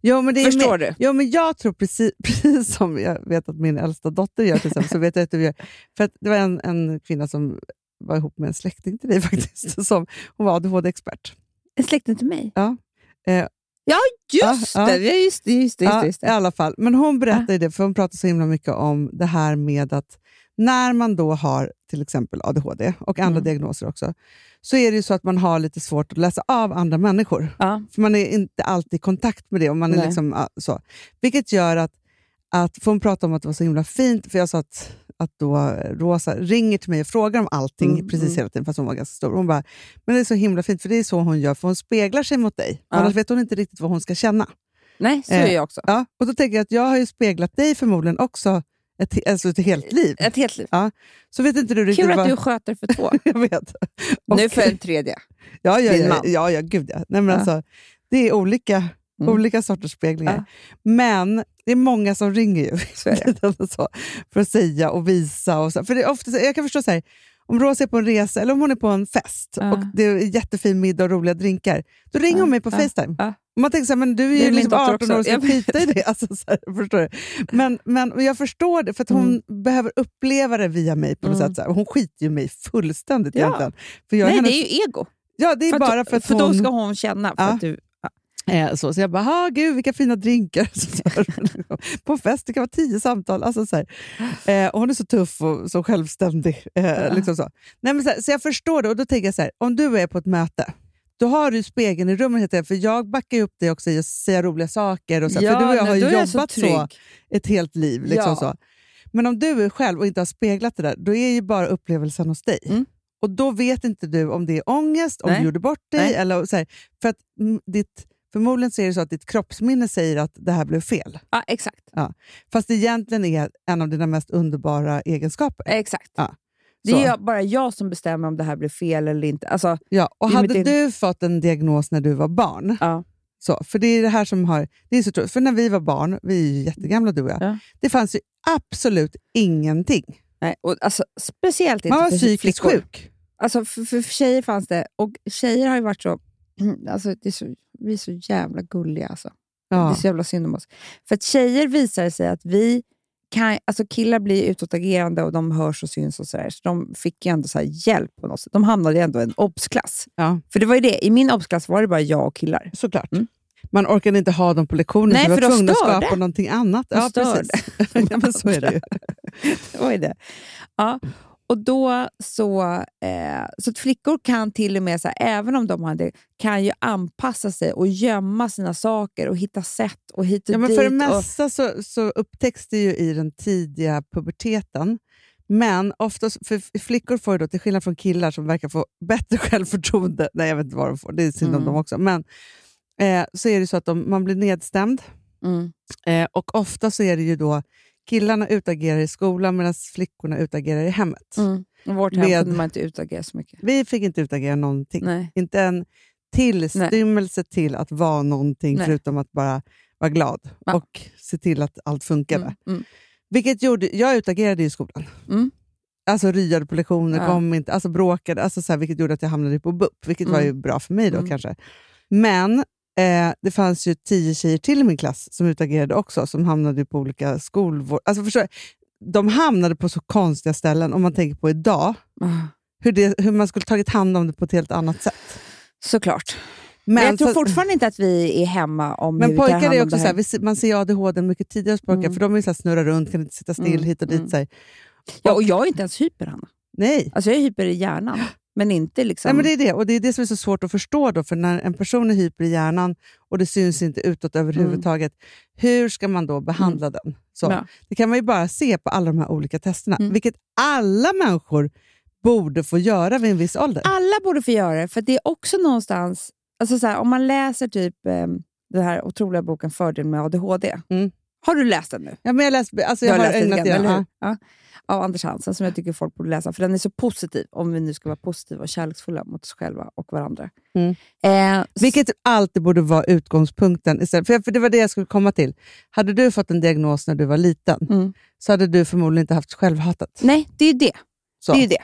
Speaker 3: Jo, men det
Speaker 2: Förstår
Speaker 3: med,
Speaker 2: du?
Speaker 3: Jo, men jag tror precis, precis som jag vet att min äldsta dotter gör, till exempel, så vet jag att du gör. För att det var en, en kvinna som var ihop med en släkting till dig faktiskt. Som, hon var ADHD-expert.
Speaker 2: En släkting till mig?
Speaker 3: Ja. Eh,
Speaker 2: Ja, just
Speaker 3: Ja,
Speaker 2: det!
Speaker 3: ja.
Speaker 2: Just det, just det, just det, just
Speaker 3: I alla fall. Men hon berättade det, för hon pratar så himla mycket om det här med att när man då har till exempel ADHD och andra
Speaker 2: Mm.
Speaker 3: diagnoser också, så är det ju så att man har lite svårt att läsa av andra människor.
Speaker 2: Ja.
Speaker 3: För man är inte alltid i kontakt med det. Och man är liksom, så. Vilket gör att, att, för hon pratade om att det var så himla fint, för jag sa att, att då Rosa ringer till mig och frågar om allting
Speaker 2: Mm,
Speaker 3: precis
Speaker 2: mm.
Speaker 3: hela tiden, fast hon var ganska stor. Hon bara, men det är så himla fint, för det är så hon gör, för hon speglar sig mot dig.
Speaker 2: Ja.
Speaker 3: Annars vet hon inte riktigt vad hon ska känna.
Speaker 2: Nej, så
Speaker 3: Eh,
Speaker 2: är jag också.
Speaker 3: Ja, och då tänker jag att jag har ju speglat dig förmodligen också ett, alltså ett helt liv.
Speaker 2: Ett helt liv.
Speaker 3: Så vet inte du riktigt
Speaker 2: Kul
Speaker 3: vad...
Speaker 2: att du sköter för två.
Speaker 3: jag vet.
Speaker 2: nu
Speaker 3: Och-
Speaker 2: för en tredje.
Speaker 3: ja, ja, ja, ja, ja, gud ja. Nej, men
Speaker 2: Ja.
Speaker 3: Alltså, det är olika,
Speaker 2: Mm.
Speaker 3: olika sorters speglingar.
Speaker 2: Ja.
Speaker 3: Men det är många som ringer ju
Speaker 2: Så
Speaker 3: för att säga och visa. Och så. För det är ofta, jag kan förstå så här, om Rosa är på en resa eller om hon är på en fest
Speaker 2: Ja.
Speaker 3: och det är jättefin middag och roliga drinkar, då ringer
Speaker 2: Ja,
Speaker 3: hon mig på Facetime.
Speaker 2: ja.
Speaker 3: Man tänker så här, men du är
Speaker 2: är
Speaker 3: ju liksom
Speaker 2: dotter
Speaker 3: 18 år och ska skita i det. Alltså, så här, förstår du? Men, men jag förstår det, för att hon behöver uppleva det via mig på något
Speaker 2: Mm.
Speaker 3: sätt. Hon skiter ju i mig fullständigt
Speaker 2: Ja.
Speaker 3: egentligen. För jag
Speaker 2: Nej,
Speaker 3: hennes,
Speaker 2: det är ju ego.
Speaker 3: ja, det är
Speaker 2: För att-
Speaker 3: bara för att
Speaker 2: för
Speaker 3: hon...
Speaker 2: då ska hon känna. För att du,
Speaker 3: Eh, så, så jag bara, "Ha, gud vilka fina drinkar. Så, så, på en fest det kan vara tio samtal. Alltså, så, här. Eh, och hon är så tuff och så självständig. Eh, liksom så. Nej, men, så, här, så jag förstår det och då tänker jag så här, om du är på ett möte, då har du spegeln i rummet. heter det, För jag backar upp dig också i att säga roliga saker. Och så, här, för du och jag har ju
Speaker 2: jag
Speaker 3: jobbat så,
Speaker 2: trygg.
Speaker 3: ett helt liv. Liksom
Speaker 2: Ja.
Speaker 3: så. Men om du är själv och inte har speglat det där, då är ju bara upplevelsen hos dig.
Speaker 2: Mm.
Speaker 3: Och då vet inte du om det är ångest, om
Speaker 2: Nej.
Speaker 3: du gjorde bort dig.
Speaker 2: Nej.
Speaker 3: Eller, så här, för att ditt, förmodligen så är det så att ditt kroppsminne säger att det här blev fel.
Speaker 2: Ja, exakt.
Speaker 3: Fast det egentligen är en av dina mest underbara egenskaper.
Speaker 2: exakt.
Speaker 3: Ja,
Speaker 2: Det är jag, bara jag som bestämmer om det här blir fel eller inte. Alltså,
Speaker 3: Ja, och hade
Speaker 2: mitt
Speaker 3: du fått en diagnos när du var barn,
Speaker 2: ja.
Speaker 3: så, för det är det här som har... Det är så tråkigt, för när vi var barn, vi är ju jättegamla du och jag,
Speaker 2: Ja.
Speaker 3: det fanns ju absolut ingenting.
Speaker 2: Nej, och alltså, speciellt inte
Speaker 3: Man var
Speaker 2: för
Speaker 3: psykiskt
Speaker 2: flickor.
Speaker 3: sjuk.
Speaker 2: Alltså, för, för tjejer fanns det, och tjejer har ju varit så... Alltså, det är så vi är så jävla gulliga. Alltså. Det är
Speaker 3: Ja.
Speaker 2: så jävla synd om oss. För att tjejer visar sig att vi kan... Alltså killar blir utåtagerande och de hörs och syns och sådär. Så de fick ju ändå så hjälp på något sätt. De hamnade ju ändå i en obsklass.
Speaker 3: Ja.
Speaker 2: För det var ju det, i min obsklass var det bara jag och killar.
Speaker 3: Såklart.
Speaker 2: Mm.
Speaker 3: Man orkade inte ha dem på lektionen,
Speaker 2: Nej, för
Speaker 3: var
Speaker 2: de
Speaker 3: tvungna att skapa någonting annat.
Speaker 2: De
Speaker 3: ja,
Speaker 2: störde.
Speaker 3: precis. ja, men så är det ju.
Speaker 2: Det var ju det. Ja. Och då så, eh, så att flickor kan till och med, så här, även om de har det, kan ju anpassa sig och gömma sina saker och hitta sätt och hit och
Speaker 3: Ja, men
Speaker 2: dit.
Speaker 3: för det
Speaker 2: och,
Speaker 3: mesta så, så upptäcks det ju i den tidiga puberteten. Men oftast, för flickor får ju då, till skillnad från killar som verkar få bättre självförtroende, nej jag vet inte vad de får, det är synd om
Speaker 2: Mm.
Speaker 3: dem också, men eh, så är det så att de, man blir nedstämd
Speaker 2: mm,
Speaker 3: eh, och ofta så är det ju då killarna utagerar i skolan medan flickorna utagerar i hemmet.
Speaker 2: mm. I vårt hem
Speaker 3: Med-
Speaker 2: kunde man inte utagera så mycket.
Speaker 3: Vi fick inte utagera någonting.
Speaker 2: Nej.
Speaker 3: Inte en tillstymmelse till att vara någonting
Speaker 2: Nej.
Speaker 3: förutom att bara vara glad
Speaker 2: Ja.
Speaker 3: och se till att allt funkade.
Speaker 2: Mm, mm.
Speaker 3: Vilket gjorde, jag utagerade i skolan.
Speaker 2: Mm.
Speaker 3: Alltså ryade på lektioner,
Speaker 2: Ja.
Speaker 3: kom inte, alltså bråkade, alltså så här, vilket gjorde att jag hamnade på BUP, vilket var
Speaker 2: Mm.
Speaker 3: ju bra för mig då
Speaker 2: Mm.
Speaker 3: kanske. Men eh, det fanns ju tio tjejer till i min klass som utagerade också, som hamnade på olika skolvård. Alltså förstår, de hamnade på så konstiga ställen, om man tänker på idag,
Speaker 2: Ah,
Speaker 3: hur, det, hur man skulle tagit hand om det på ett helt annat sätt.
Speaker 2: Såklart.
Speaker 3: Men,
Speaker 2: Men jag tror
Speaker 3: så-
Speaker 2: fortfarande inte att vi är hemma om hur
Speaker 3: men
Speaker 2: vi tar
Speaker 3: pojkar
Speaker 2: hand
Speaker 3: är
Speaker 2: om
Speaker 3: också
Speaker 2: det
Speaker 3: så här,
Speaker 2: här.
Speaker 3: vi ser- man ser ADHD mycket tidigare hos pojkar,
Speaker 2: Mm.
Speaker 3: för de är så här, snurrar runt, kan inte sitta still
Speaker 2: Mm,
Speaker 3: hit och dit.
Speaker 2: mm.
Speaker 3: Så här.
Speaker 2: Ja, och jag är inte ens hyper, Hanna.
Speaker 3: Nej.
Speaker 2: Alltså jag är hyper i hjärnan, men inte liksom...
Speaker 3: Nej, men det är det. Och det är det som är så svårt att förstå. Då, för när en person är hyper i hjärnan och det syns inte utåt överhuvudtaget, hur ska man då behandla den? Så.
Speaker 2: Mm. Ja.
Speaker 3: Det kan man ju bara se på alla de här olika testerna,
Speaker 2: Mm.
Speaker 3: vilket alla människor borde få göra vid en viss ålder.
Speaker 2: Alla borde få göra det, för det är också någonstans... Alltså så här, om man läser typ eh, den här otroliga boken Fördel med ADHD.
Speaker 3: Mm.
Speaker 2: Har du läst den nu?
Speaker 3: Ja, men jag, läst, alltså, jag har
Speaker 2: läst den
Speaker 3: ägnat
Speaker 2: eller hur?
Speaker 3: Ja.
Speaker 2: Av Anders Hansen, som jag tycker folk borde läsa. För den är så positiv, om vi nu ska vara positiva och kärleksfulla mot oss själva och varandra.
Speaker 3: Mm.
Speaker 2: Eh,
Speaker 3: Vilket alltid borde vara utgångspunkten. Istället. För, för Det var det jag skulle komma till. Hade du fått en diagnos när du var liten
Speaker 2: Mm.
Speaker 3: så hade du förmodligen inte haft självhatet.
Speaker 2: Nej, det är ju det.
Speaker 3: Så.
Speaker 2: Det är det.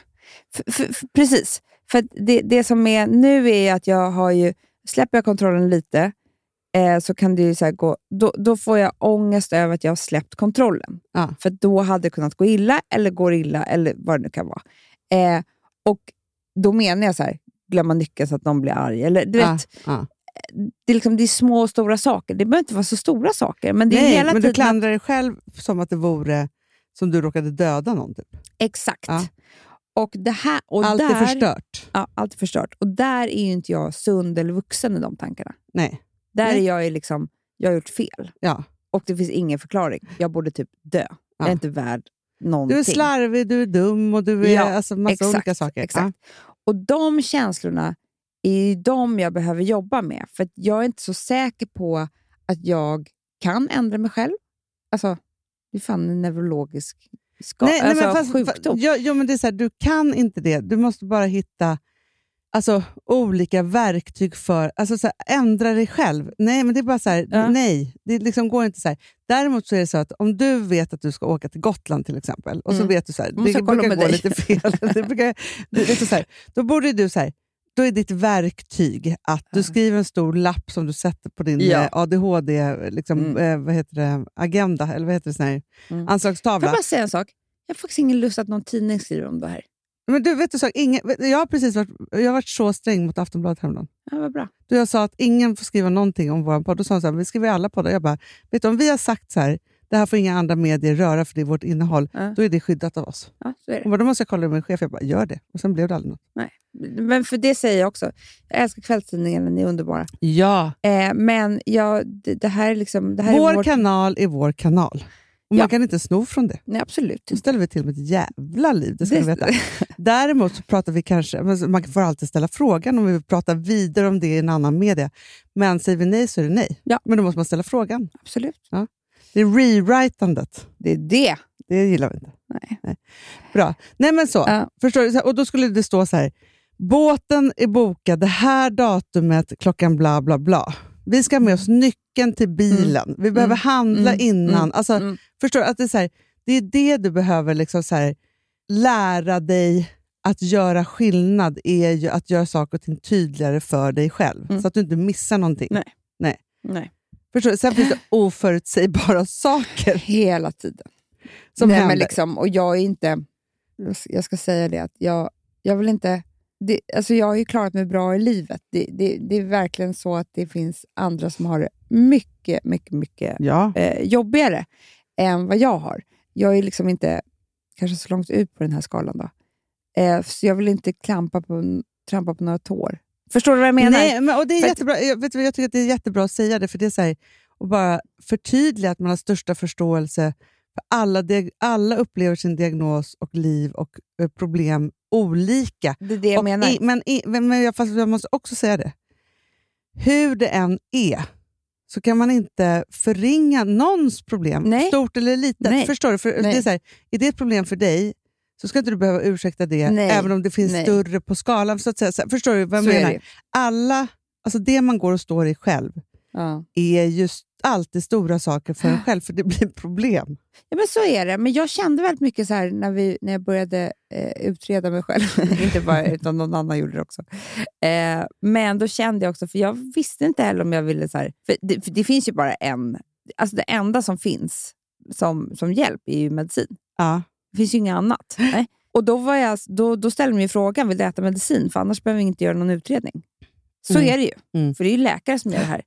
Speaker 2: F- f- f- precis. För det, det som är nu är att jag har ju, släpper jag kontrollen lite, eh, så kan det ju så gå, då, då får jag ångest över att jag har släppt kontrollen.
Speaker 3: Ja.
Speaker 2: För då hade det kunnat gå illa, eller går illa, eller vad det nu kan vara. Eh, och då menar jag så här, glömma nyckeln så att någon blir arg. Eller, du
Speaker 3: Ja,
Speaker 2: vet,
Speaker 3: ja.
Speaker 2: det, är liksom, det är små och stora saker. Det behöver inte vara så stora saker, men det är
Speaker 3: Nej,
Speaker 2: hela
Speaker 3: men
Speaker 2: tiden...
Speaker 3: du klandrar dig själv som att det vore som du råkade döda någon. Typ.
Speaker 2: Exakt.
Speaker 3: Ja.
Speaker 2: Och det här, och
Speaker 3: Allt
Speaker 2: där,
Speaker 3: är förstört.
Speaker 2: Ja, allt är förstört. Och där är ju inte jag sund eller vuxen i de tankarna.
Speaker 3: Nej.
Speaker 2: Där är jag ju liksom, jag har gjort fel.
Speaker 3: Ja.
Speaker 2: Och det finns ingen förklaring. Jag borde typ dö. Jag är
Speaker 3: Ja.
Speaker 2: inte värd någonting.
Speaker 3: Du är slarvig, du är dum och du är
Speaker 2: Ja,
Speaker 3: alltså massa
Speaker 2: exakt,
Speaker 3: olika saker.
Speaker 2: Exakt. Och de känslorna är ju de jag behöver jobba med. För att jag är inte så säker på att jag kan ändra mig själv. Alltså, det är fan en neurologisk ska-
Speaker 3: Nej, nej,
Speaker 2: alltså,
Speaker 3: men fast,
Speaker 2: sjukdom.
Speaker 3: ja, ja, men det är så här, du kan inte det. Du måste bara hitta alltså, olika verktyg för alltså, så här, ändra dig själv. Nej, men det är bara så här,
Speaker 2: Ja.
Speaker 3: nej. Det liksom går inte så här. Däremot så är det så att om du vet att du ska åka till Gotland till exempel, och så
Speaker 2: Mm.
Speaker 3: vet du så här, det brukar gå
Speaker 2: dig.
Speaker 3: lite fel. det brukar, det, så här, då borde du så här, då är ditt verktyg att du skriver en stor lapp som du sätter på din
Speaker 2: Ja.
Speaker 3: eh, ADHD-agenda, liksom,
Speaker 2: Mm.
Speaker 3: eh, vad heter det, agenda, eller vad heter det, sån här,
Speaker 2: Mm. Får
Speaker 3: anslagstavla.
Speaker 2: jag bara säga en sak? Jag har faktiskt ingen lust att någon tidning skriver om det här.
Speaker 3: Men du, vet du, så, ingen, jag har precis varit, jag har varit så sträng mot Aftonbladet häromdagen.
Speaker 2: Ja, vad bra.
Speaker 3: Du, jag sa att ingen får skriva någonting om vår podd. Då sa de så här, vi skriver alla poddar. Jag bara, vet du, om vi har sagt så här, det här får inga andra medier röra för det är vårt innehåll,
Speaker 2: Ja.
Speaker 3: då är det skyddat av oss.
Speaker 2: Ja, så är det.
Speaker 3: Hon bara, då måste jag kolla med min chef. Jag bara, gör det. Och sen blev det aldrig något.
Speaker 2: Nej. Men för det säger jag också. Jag älskar kvällstidningarna, ni är underbara.
Speaker 3: Ja.
Speaker 2: Eh, men jag, det, det här är liksom... Det här
Speaker 3: Vår
Speaker 2: är vårt,
Speaker 3: kanal är vår kanal. Och
Speaker 2: Ja.
Speaker 3: Man kan inte sno från det.
Speaker 2: Nej, absolut
Speaker 3: Då ställer vi till med ett jävla liv, det ska
Speaker 2: Det-
Speaker 3: veta. Däremot så pratar vi kanske, man får alltid ställa frågan om vi vill prata vidare om det i en annan media. Men säger vi nej så är det nej.
Speaker 2: Ja.
Speaker 3: Men då måste man ställa frågan.
Speaker 2: Absolut.
Speaker 3: Det är rewritandet.
Speaker 2: Det är det.
Speaker 3: Det gillar vi inte.
Speaker 2: Nej.
Speaker 3: Bra. Nej men så.
Speaker 2: Ja.
Speaker 3: Förstår du? Och då skulle det stå så här. Båten är bokad det här datumet klockan bla bla bla. Vi ska ha med oss nyckeln till bilen. Vi behöver handla
Speaker 2: Mm.
Speaker 3: innan.
Speaker 2: Mm.
Speaker 3: Alltså,
Speaker 2: Mm.
Speaker 3: Förstår du? Att det, är så här, det är det du behöver liksom så här, lära dig att göra skillnad, är ju att göra saker och ting tydligare för dig själv.
Speaker 2: Mm.
Speaker 3: Så att du inte missar någonting.
Speaker 2: Nej.
Speaker 3: Nej.
Speaker 2: Nej.
Speaker 3: Förstår du? Sen finns det oförutsägbara saker
Speaker 2: Hela tiden.
Speaker 3: som
Speaker 2: Nej,
Speaker 3: händer.
Speaker 2: men liksom, och jag är inte... Jag ska säga det att jag, jag vill inte... Det, alltså jag har ju klarat mig bra i livet. Det, det, det är verkligen så att det finns andra som har det mycket, mycket, mycket
Speaker 3: Ja.
Speaker 2: eh, jobbigare än vad jag har. Jag är liksom inte kanske så långt ut på den här skalan. då. Eh, så jag vill inte klampa på, trampa på några tår. Förstår du vad jag menar?
Speaker 3: Nej, men, och det är
Speaker 2: För
Speaker 3: jättebra. Jag, vet, jag tycker att det är jättebra att säga det, för det är så här, och bara förtydliga att man har största förståelse för alla, alla upplever sin diagnos och liv och eh, problem olika.
Speaker 2: Det är det jag
Speaker 3: Och
Speaker 2: menar.
Speaker 3: I, men, i, men jag, fast jag måste också säga det. Hur det än är så kan man inte förringa någons problem,
Speaker 2: Nej.
Speaker 3: stort eller litet.
Speaker 2: Nej.
Speaker 3: Förstår du? För det
Speaker 2: Nej.
Speaker 3: är, så här, är det ett problem för dig så ska inte du behöva ursäkta det,
Speaker 2: Nej.
Speaker 3: även om det finns större på skalan. Så att säga. Förstår du vad jag
Speaker 2: Så
Speaker 3: menar?
Speaker 2: det.
Speaker 3: Alla, alltså det man går och står i själv
Speaker 2: Ja.
Speaker 3: är just alltid stora saker för en själv, för det blir problem.
Speaker 2: Ja, men så är det. Men jag kände väldigt mycket så här när, vi, när jag började eh, utreda mig själv. inte bara, utan någon annan gjorde det också. Eh, men då kände jag också, för jag visste inte heller om jag ville... Så här, för det, för det finns ju bara en... Alltså det enda som finns som, som hjälp är ju medicin.
Speaker 3: Ja.
Speaker 2: Det finns ju inget annat. Nej. Och då, var jag, då, då ställde de ju frågan, vill du äta medicin? För annars behöver vi inte göra någon utredning. Så
Speaker 3: Mm.
Speaker 2: är det ju.
Speaker 3: Mm.
Speaker 2: För det är ju läkare som gör det här.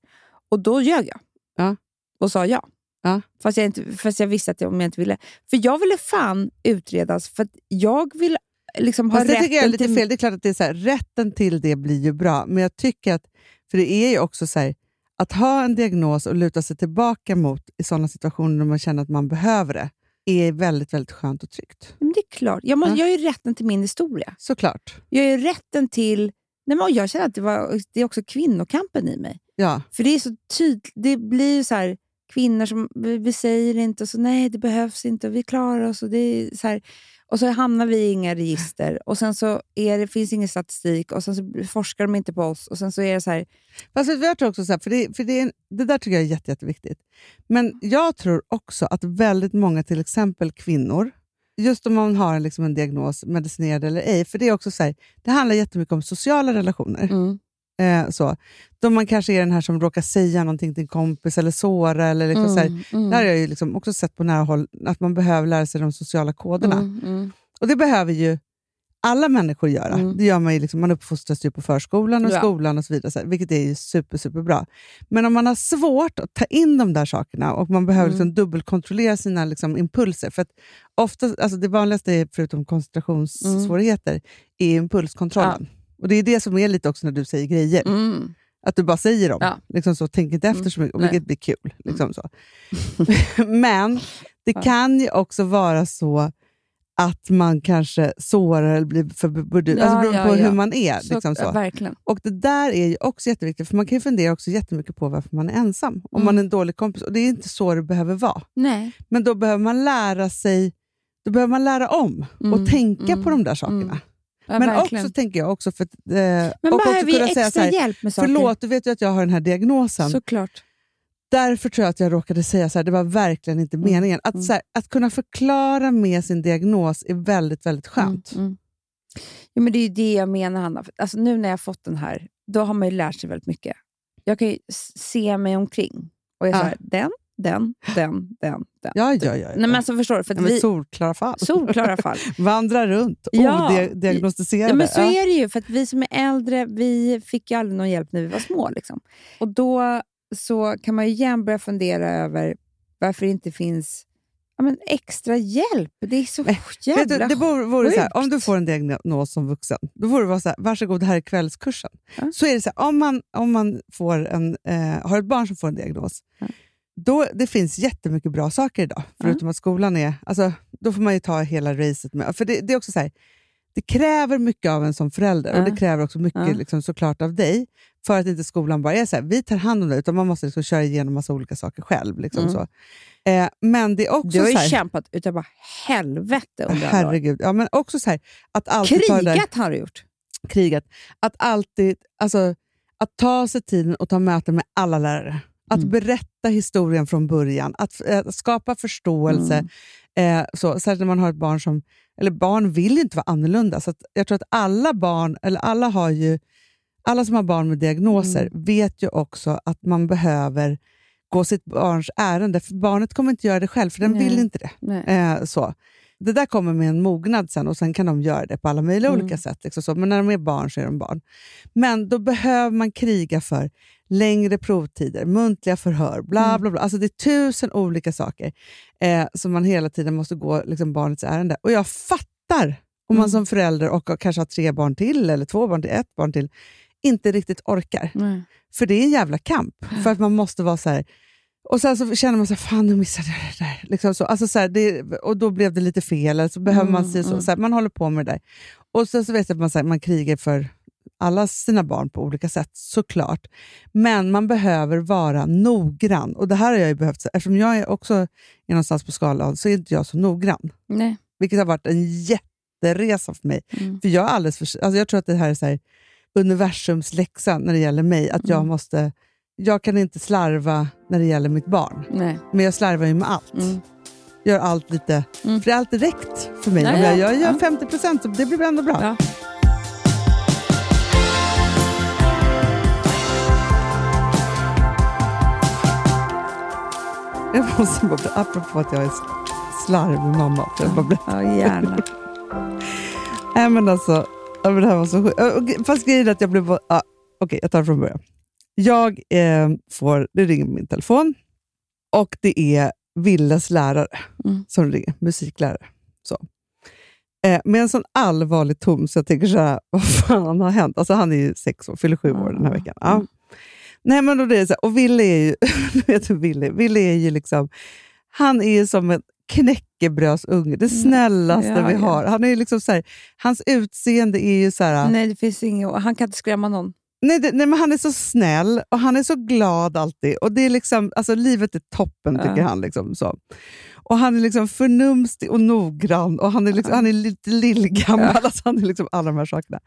Speaker 2: Och då ljög jag.
Speaker 3: Ja.
Speaker 2: Och sa ja.
Speaker 3: Ja.
Speaker 2: Fast, jag inte, fast jag visste att jag, om jag inte ville. För jag ville fan utredas, för jag vill liksom ha
Speaker 3: Fast det
Speaker 2: rätten
Speaker 3: tycker jag är lite
Speaker 2: till...
Speaker 3: fel. Det är klart att det är så här, rätten till det blir ju bra, men jag tycker att, för det är ju också så här, att ha en diagnos och luta sig tillbaka mot i sådana situationer när man känner att man behöver det, är väldigt, väldigt skönt och tryggt.
Speaker 2: Men det är klart. Jag, må,
Speaker 3: Ja.
Speaker 2: jag har ju rätten till min historia.
Speaker 3: Såklart.
Speaker 2: Jag har ju rätten till... Nej, men jag känner att det, var, det är också kvinnokampen i mig.
Speaker 3: Ja.
Speaker 2: För det är så tydligt. Det blir så här... kvinnor som, vi, vi säger inte, och så nej det behövs inte, och vi klarar oss. Och, det är så här, och så hamnar vi i inga register och sen så är det, finns ingen statistik och sen så forskar de inte på oss och sen så är det så här...
Speaker 3: Fast jag tror också så här, för, det, för det, är, det där tycker jag är jätte, jätteviktigt. Men jag tror också att väldigt många, till exempel kvinnor, just om man har liksom en diagnos, medicinerad eller ej, för det är också så här, det handlar jättemycket om sociala relationer.
Speaker 2: Mm.
Speaker 3: Eh, så. Då man kanske är den här som råkar säga någonting till en kompis eller såra. Eller liksom så här.
Speaker 2: mm.
Speaker 3: Där har jag ju liksom också sett på nära håll att man behöver lära sig de sociala koderna.
Speaker 2: Mm, mm.
Speaker 3: Och det behöver ju alla människor göra.
Speaker 2: Mm.
Speaker 3: Det gör man, ju liksom, man uppfostras ju på förskolan och
Speaker 2: Ja.
Speaker 3: skolan och så vidare, så här, vilket är ju super, superbra. Men om man har svårt att ta in de där sakerna och man behöver
Speaker 2: Mm.
Speaker 3: liksom dubbelkontrollera sina liksom, impulser. För att ofta, alltså det vanligaste, är, förutom koncentrationssvårigheter, är impulskontrollen. Och Det är det som är lite också när du säger grejer.
Speaker 2: Mm.
Speaker 3: Att du bara säger dem.
Speaker 2: Ja.
Speaker 3: Liksom så, tänk inte efter
Speaker 2: Mm.
Speaker 3: så mycket, och vilket blir kul. Liksom så. Men det kan ju också vara så att man kanske sårar eller blir för burdus.
Speaker 2: Ja,
Speaker 3: alltså beroende
Speaker 2: ja,
Speaker 3: på
Speaker 2: ja.
Speaker 3: hur man är.
Speaker 2: Så,
Speaker 3: liksom så.
Speaker 2: verkligen.
Speaker 3: Och Det där är ju också jätteviktigt, för man kan ju fundera också jättemycket på varför man är ensam. Om
Speaker 2: Mm.
Speaker 3: man är en dålig kompis. Och Det är inte så det behöver vara.
Speaker 2: Nej.
Speaker 3: Men då behöver man lära sig då behöver man lära om
Speaker 2: Mm,
Speaker 3: och tänka
Speaker 2: mm,
Speaker 3: på de där sakerna.
Speaker 2: Mm. Ja,
Speaker 3: Men
Speaker 2: verkligen.
Speaker 3: också tänker jag också för eh,
Speaker 2: Men
Speaker 3: och också kunna säga så här,
Speaker 2: hjälp med saker?
Speaker 3: Förlåt, du vet ju att jag har den här diagnosen.
Speaker 2: Såklart.
Speaker 3: Därför tror jag att jag råkade säga så här, det var verkligen inte
Speaker 2: Mm,
Speaker 3: meningen. Att,
Speaker 2: mm.
Speaker 3: så här, att kunna förklara med sin diagnos är väldigt, väldigt skönt.
Speaker 2: Mm, mm. Ja, men det är ju det jag menar, Hanna. Alltså, nu när jag har fått den här, då har man ju lärt sig väldigt mycket. Jag kan ju se mig omkring och jag
Speaker 3: Ja.
Speaker 2: den, den, den, den, den.
Speaker 3: Ja, ja, ja. ja.
Speaker 2: Nej, men alltså, förstår du? För
Speaker 3: ja,
Speaker 2: vi,
Speaker 3: solklara fall.
Speaker 2: solklara fall.
Speaker 3: Vandra runt,
Speaker 2: Ja.
Speaker 3: odiagnostiserade.
Speaker 2: Ja, men så är det ju. För att vi som är äldre, vi fick ju aldrig någon hjälp när vi var små. Liksom. Och då så kan man ju igen börja fundera över varför det inte finns ja, men extra hjälp. Det är så
Speaker 3: Men,
Speaker 2: jävla
Speaker 3: du, det vore, vore så här, om du får en diagnos som vuxen, då borde det vara så här, varsågod, det här är kvällskursen.
Speaker 2: Ja.
Speaker 3: Så är det så här, om man, om man får en, eh, har ett barn som får en diagnos,
Speaker 2: Ja.
Speaker 3: Då, det finns jättemycket bra saker idag, förutom att skolan är... Alltså, då får man ju ta hela racet med. För det, det är också så här, det kräver mycket av en som förälder och
Speaker 2: Ja.
Speaker 3: det kräver också mycket
Speaker 2: Ja.
Speaker 3: liksom, såklart av dig, för att inte skolan bara är så här, vi tar hand om det, utan man måste liksom köra igenom massa olika saker själv. Liksom,
Speaker 2: Mm.
Speaker 3: så. Eh, men det är också
Speaker 2: Du har ju
Speaker 3: så här,
Speaker 2: kämpat utav bara helvete under.
Speaker 3: Herregud. Ja, men också så här, att alltid det där
Speaker 2: Krigat har du gjort.
Speaker 3: kriget. Att alltid alltså, att ta sig tiden och ta möten med alla lärare. Att
Speaker 2: Mm.
Speaker 3: berätta historien från början. Att, eh, skapa förståelse.
Speaker 2: Mm.
Speaker 3: Eh, så, särskilt när man har ett barn som... Eller barn vill inte vara annorlunda. Så jag tror att alla barn, eller alla har ju... Alla som har barn med diagnoser
Speaker 2: Mm.
Speaker 3: vet ju också att man behöver gå sitt barns ärende. För barnet kommer inte göra det själv, för den
Speaker 2: Nej.
Speaker 3: vill inte det. Eh, så. Det där kommer med en mognad sen och sen kan de göra det på alla möjliga
Speaker 2: Mm.
Speaker 3: olika sätt. Liksom så. Men när de är barn så är de barn. Men då behöver man kriga för längre provtider, muntliga förhör, bla
Speaker 2: Mm.
Speaker 3: bla bla. Alltså det är tusen olika saker eh, som man hela tiden måste gå liksom, barnets ärende. Och jag fattar om man
Speaker 2: Mm.
Speaker 3: som förälder och kanske har tre barn till, eller två barn till, ett barn till, inte riktigt orkar.
Speaker 2: Nej.
Speaker 3: För det är en jävla kamp. För att man måste vara så här... Och sen så känner man så här, fan nu missade jag det där. Liksom så. Alltså så här, det, och då blev det lite fel, eller så behöver man
Speaker 2: Mm,
Speaker 3: se så.
Speaker 2: mm.
Speaker 3: så här, Man håller på med det där. Och sen så vet jag att man, så här, man krigar för alla sina barn på olika sätt, såklart. Men man behöver vara noggrann. Och det här har jag ju behövt, eftersom jag är också är någonstans på skalan, så är inte jag så noggrann.
Speaker 2: Nej.
Speaker 3: Vilket har varit en jätteresa för mig.
Speaker 2: Mm.
Speaker 3: För jag, är alldeles för, alltså jag tror att det här är så här, universums läxa när det gäller mig. Att jag
Speaker 2: Mm.
Speaker 3: måste... Jag kan inte slarva när det gäller mitt barn.
Speaker 2: Nej.
Speaker 3: Men jag slarvar ju med allt.
Speaker 2: Mm.
Speaker 3: Gör allt lite...
Speaker 2: Mm.
Speaker 3: För det är alltid räckt för mig. Om jag,
Speaker 2: ja.
Speaker 3: jag gör
Speaker 2: Ja.
Speaker 3: 50 procent, så det blir ändå bra.
Speaker 2: Ja.
Speaker 3: Jag måste bara, apropå att jag är slarvig mamma. För jag bara
Speaker 2: ja, gärna.
Speaker 3: nej men alltså, det här var så sjukt. Fast grejen är att jag blev... Ah, Okej, jag tar det från början. Jag eh, får, det ringer min telefon och det är Villes lärare
Speaker 2: Mm.
Speaker 3: som ringer, musiklärare. Så. Eh, med en sån allvarlig ton så jag tänker så här, vad fan har hänt? Alltså han är ju sex år, fyller sju år den här veckan. Ja.
Speaker 2: Mm.
Speaker 3: Nej, men då är det så här, och Ville är ju, du vet hur Ville. Ville är ju liksom, han är ju som en knäckebrödsunge, det snällaste
Speaker 2: Mm. Ja,
Speaker 3: vi
Speaker 2: ja.
Speaker 3: har. Han är liksom så här, hans utseende är ju så här,
Speaker 2: Nej, det finns inget. Han kan inte skrämma någon.
Speaker 3: Nej, det, nej, men han är så snäll och han är så glad alltid. Och det är liksom, alltså, Livet är toppen, tycker
Speaker 2: Ja.
Speaker 3: han. Liksom, så. Och Han är liksom förnumstig och noggrann och han är, liksom, han är lite lillgammal. Alltså, han är liksom alla de här sakerna.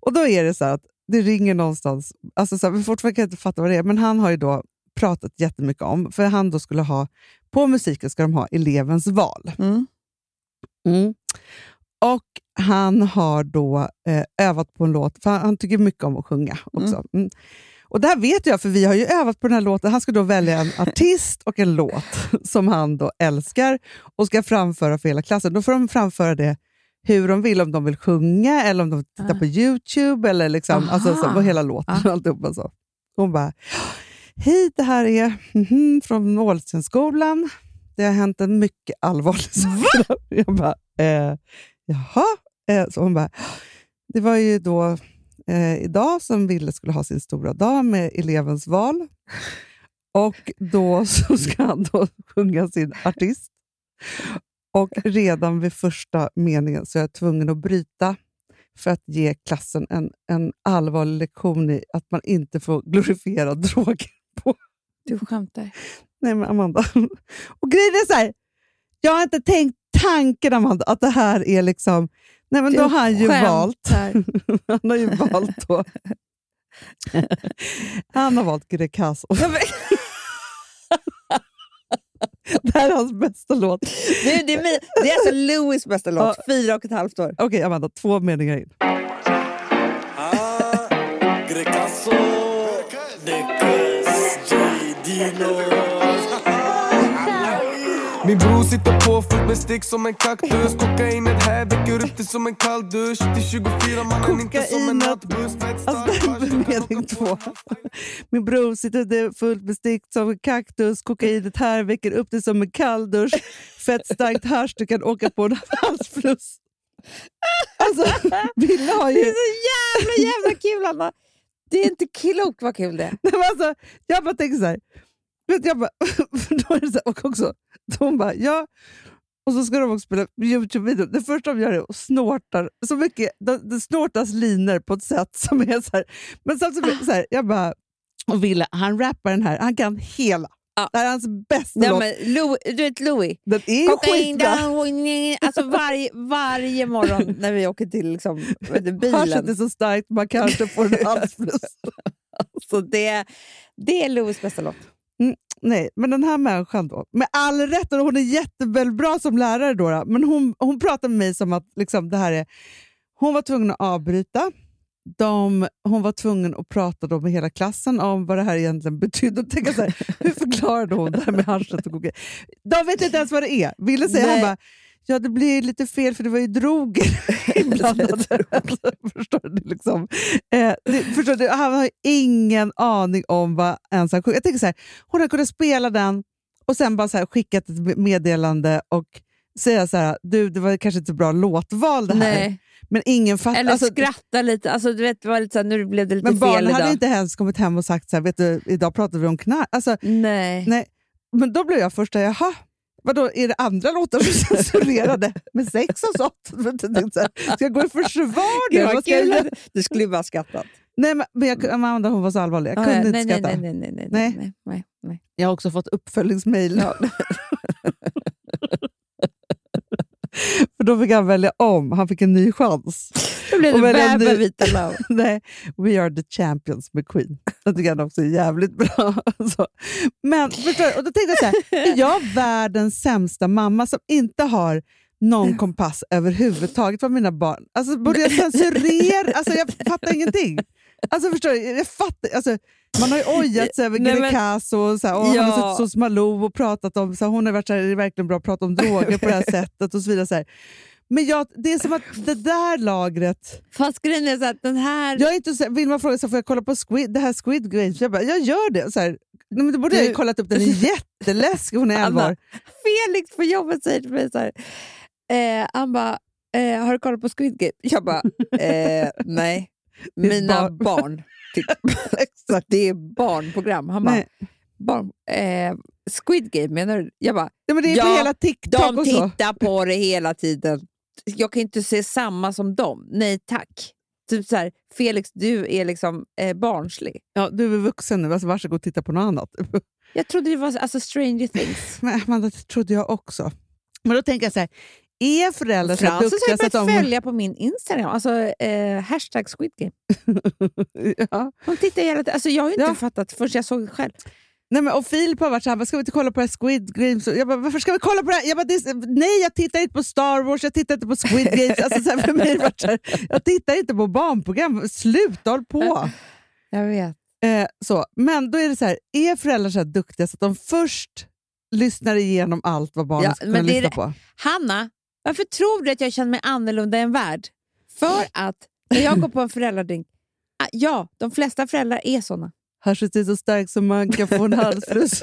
Speaker 3: Och då är det så att det ringer någonstans. Alltså så här, vi fortfarande kan jag inte fatta vad det är, men han har ju då pratat jättemycket om, för han då skulle ha, på musiken ska de ha elevens val.
Speaker 2: Mm.
Speaker 3: Mm. Och han har då eh, övat på en låt, för han, han tycker mycket om att sjunga också. Mm. Och det här vet jag, för vi har ju övat på den här låten. Han ska då välja en artist och en låt som han då älskar och ska framföra för hela klassen. Då får de framföra det hur de vill, om de vill sjunga eller om de tittar på YouTube eller liksom,
Speaker 2: Aha.
Speaker 3: alltså, så, på hela låten. och alltihopa så. Hon bara, hej det här är mhm, från Målstenskolan. Det har hänt en mycket allvarlig sak. Jag bara, eh, jaha? Eh, så hon bara, det var ju då eh, idag som Ville skulle ha sin stora dag med elevens val. Och då så ska han då sjunga sin artist. Och redan vid första meningen så är jag tvungen att bryta för att ge klassen en, en allvarlig lektion i att man inte får glorifiera droger.
Speaker 2: Du skämtar.
Speaker 3: Nej men Amanda. Och grejen är så här, jag har inte tänkt tanken Amanda, att det här är liksom... Nej men
Speaker 2: Du
Speaker 3: då har han ju valt...
Speaker 2: skämtar.
Speaker 3: Han har ju valt då... Han har valt Greekazo. Det här är hans bästa låt.
Speaker 2: Det, det, är, min- det är alltså Louis bästa låt, fyra och ett halvt år.
Speaker 3: Okej Amanda, två meningar in.
Speaker 5: Sitter på fullt med stick som en kaktus Kokainet här väcker upp det som en kall dusch Till 24 mannen inte som en nattbuss
Speaker 3: Alltså, det är mening två. Min bror sitter där fullt bestickt som en kaktus. Kokainet här väcker upp det som en kall dusch. Fett starkt hasch, du kan åka på en halsfluss. Alltså, Ville har
Speaker 2: Det
Speaker 3: ju...
Speaker 2: är så jävla jävla kul Anna! Det är inte klokt vad kul det är.
Speaker 3: Alltså, jag bara tänker så här. Jag bara, då är det så här och också, de bara, ja. Och så ska de också spela Youtube-video. Det första de gör är att snortar så mycket. Det, det snortas liner på ett sätt som är så här. Men samtidigt, så här, jag bara, och Ville, han rappar den här. Han kan hela.
Speaker 2: Ja.
Speaker 3: Det här är hans bästa
Speaker 2: Nej,
Speaker 3: låt.
Speaker 2: men Louis, du vet Louis?
Speaker 3: Den är ju skitbra.
Speaker 2: alltså varje, varje morgon när vi åker till liksom, du,
Speaker 3: Haschet är
Speaker 2: bilen.
Speaker 3: så starkt man kanske får en halsfluss.
Speaker 2: Så det, det är Louis bästa låt.
Speaker 3: Nej, men den här människan då, med all rätt, och hon är jättebra som lärare då, då men hon, hon pratar med mig som att liksom, det här är... Hon var tvungen att avbryta. De, hon var tvungen att prata då med hela klassen om vad det här egentligen betydde. Och tänka så här, hur förklarade hon det här med haschet och kokain? De vet inte ens vad det är. Ville säga han bara, ja det blir lite fel för det var ju droger inblandade. alltså, förstår du? Liksom. Eh, det, förstår du? Han har ingen aning om vad ens han sjunger. Jag tänker så här, hon hade kunnat spela den och sen bara så här, skickat ett meddelande och säga så här, du det var kanske inte bra låtval det här.
Speaker 2: Nej.
Speaker 3: Men ingen fattar.
Speaker 2: Eller
Speaker 3: alltså,
Speaker 2: skratta lite. Alltså, du vet, det var lite så här, nu blev det lite
Speaker 3: men
Speaker 2: fel
Speaker 3: barnen
Speaker 2: idag.
Speaker 3: hade inte ens kommit hem och sagt så här, vet du, idag pratar vi om knark. Alltså,
Speaker 2: Nej.
Speaker 3: nej. Men då blev jag först där, jaha, vadå, är det andra låtar som är censurerade med sex och sånt? Ska jag gå i försvar nu? Vad ska?
Speaker 2: Du skulle ju bara skrattat.
Speaker 3: Nej, men, jag, Amanda hon var så allvarlig, jag
Speaker 2: Ah,
Speaker 3: kunde inte skratta.
Speaker 2: nej, nej, nej,
Speaker 3: Nej. Jag har också fått uppföljningsmejl. För då fick han välja om, han fick en ny chans.
Speaker 2: Då blev det
Speaker 3: ny-
Speaker 2: Vita Love.
Speaker 3: Nej, We are the champions med Queen. Jag tycker han också är jävligt bra. Så. Men förstår och då tänkte jag så här, är jag världens sämsta mamma som inte har någon kompass överhuvudtaget för mina barn? Alltså, borde jag censurera? Alltså, jag fattar ingenting. Alltså, förstår du? Jag fattar, alltså, man har ju ojat sig över Greekazo och, så här, och
Speaker 2: Ja.
Speaker 3: har suttit hos Malou och pratat om, så här, hon har varit så här, det är verkligen bra att prata om droger på det här sättet och så vidare. Så här. Men jag, det är som att det där lagret
Speaker 2: Fast grejen är så att den här...
Speaker 3: jag är inte så, vill man fråga så får jag kolla på Squid, det här Squid Games? Jag bara, jag gör det. Så här, men då borde jag ju
Speaker 2: Du-
Speaker 3: kollat upp den, den är jätteläskig, hon är 11
Speaker 2: Anna.
Speaker 3: år.
Speaker 2: Felix på jobbet säger till mig så här. Eh, han bara, eh, har du kollat på Squid Game? Jag bara, eh, nej. Mina
Speaker 3: barn.
Speaker 2: på-
Speaker 3: Exakt.
Speaker 2: Det är barnprogram. Han bara, barn, eh, Squid Game menar du? Jag bara,
Speaker 3: Ja, men det är på
Speaker 2: Ja,
Speaker 3: hela TikTok
Speaker 2: de tittar på det hela tiden. Jag kan inte se samma som dem. Nej tack. Typ så här, Felix, du är liksom eh, barnslig.
Speaker 3: Ja, du är vuxen nu, alltså varsågod och titta på något annat.
Speaker 2: Jag trodde det var alltså, Stranger Things.
Speaker 3: Men Amanda, det trodde jag också. Men då tänker jag så här, är föräldrar så
Speaker 2: Frances
Speaker 3: duktiga så att de...
Speaker 2: följa på min Instagram. Alltså, eh, hashtag Squid Game.
Speaker 3: ja.
Speaker 2: Hon tittar hela tiden. Alltså, jag har inte
Speaker 3: Ja.
Speaker 2: fattat förrän jag såg det själv.
Speaker 3: Nej, men, och Filip har varit såhär, ska vi inte kolla på det här Squid Games? Jag bara, varför ska vi kolla på det här? Jag bara, det nej, jag tittar inte på Star Wars, jag tittar inte på Squid Games. Alltså, så här, för mig varit här, jag tittar inte på barnprogram. Sluta håll på!
Speaker 2: Jag vet.
Speaker 3: Eh, så. Men då är det så här, är föräldrar så här duktiga så att de först lyssnar igenom allt vad barnen
Speaker 2: Ja,
Speaker 3: ska lyssna på?
Speaker 2: Hanna, varför tror du att jag känner mig annorlunda än värld? För att när jag går på en föräldradrink, ah, ja, de flesta föräldrar är såna.
Speaker 3: Haschet är så stark som man kan få en halsfluss.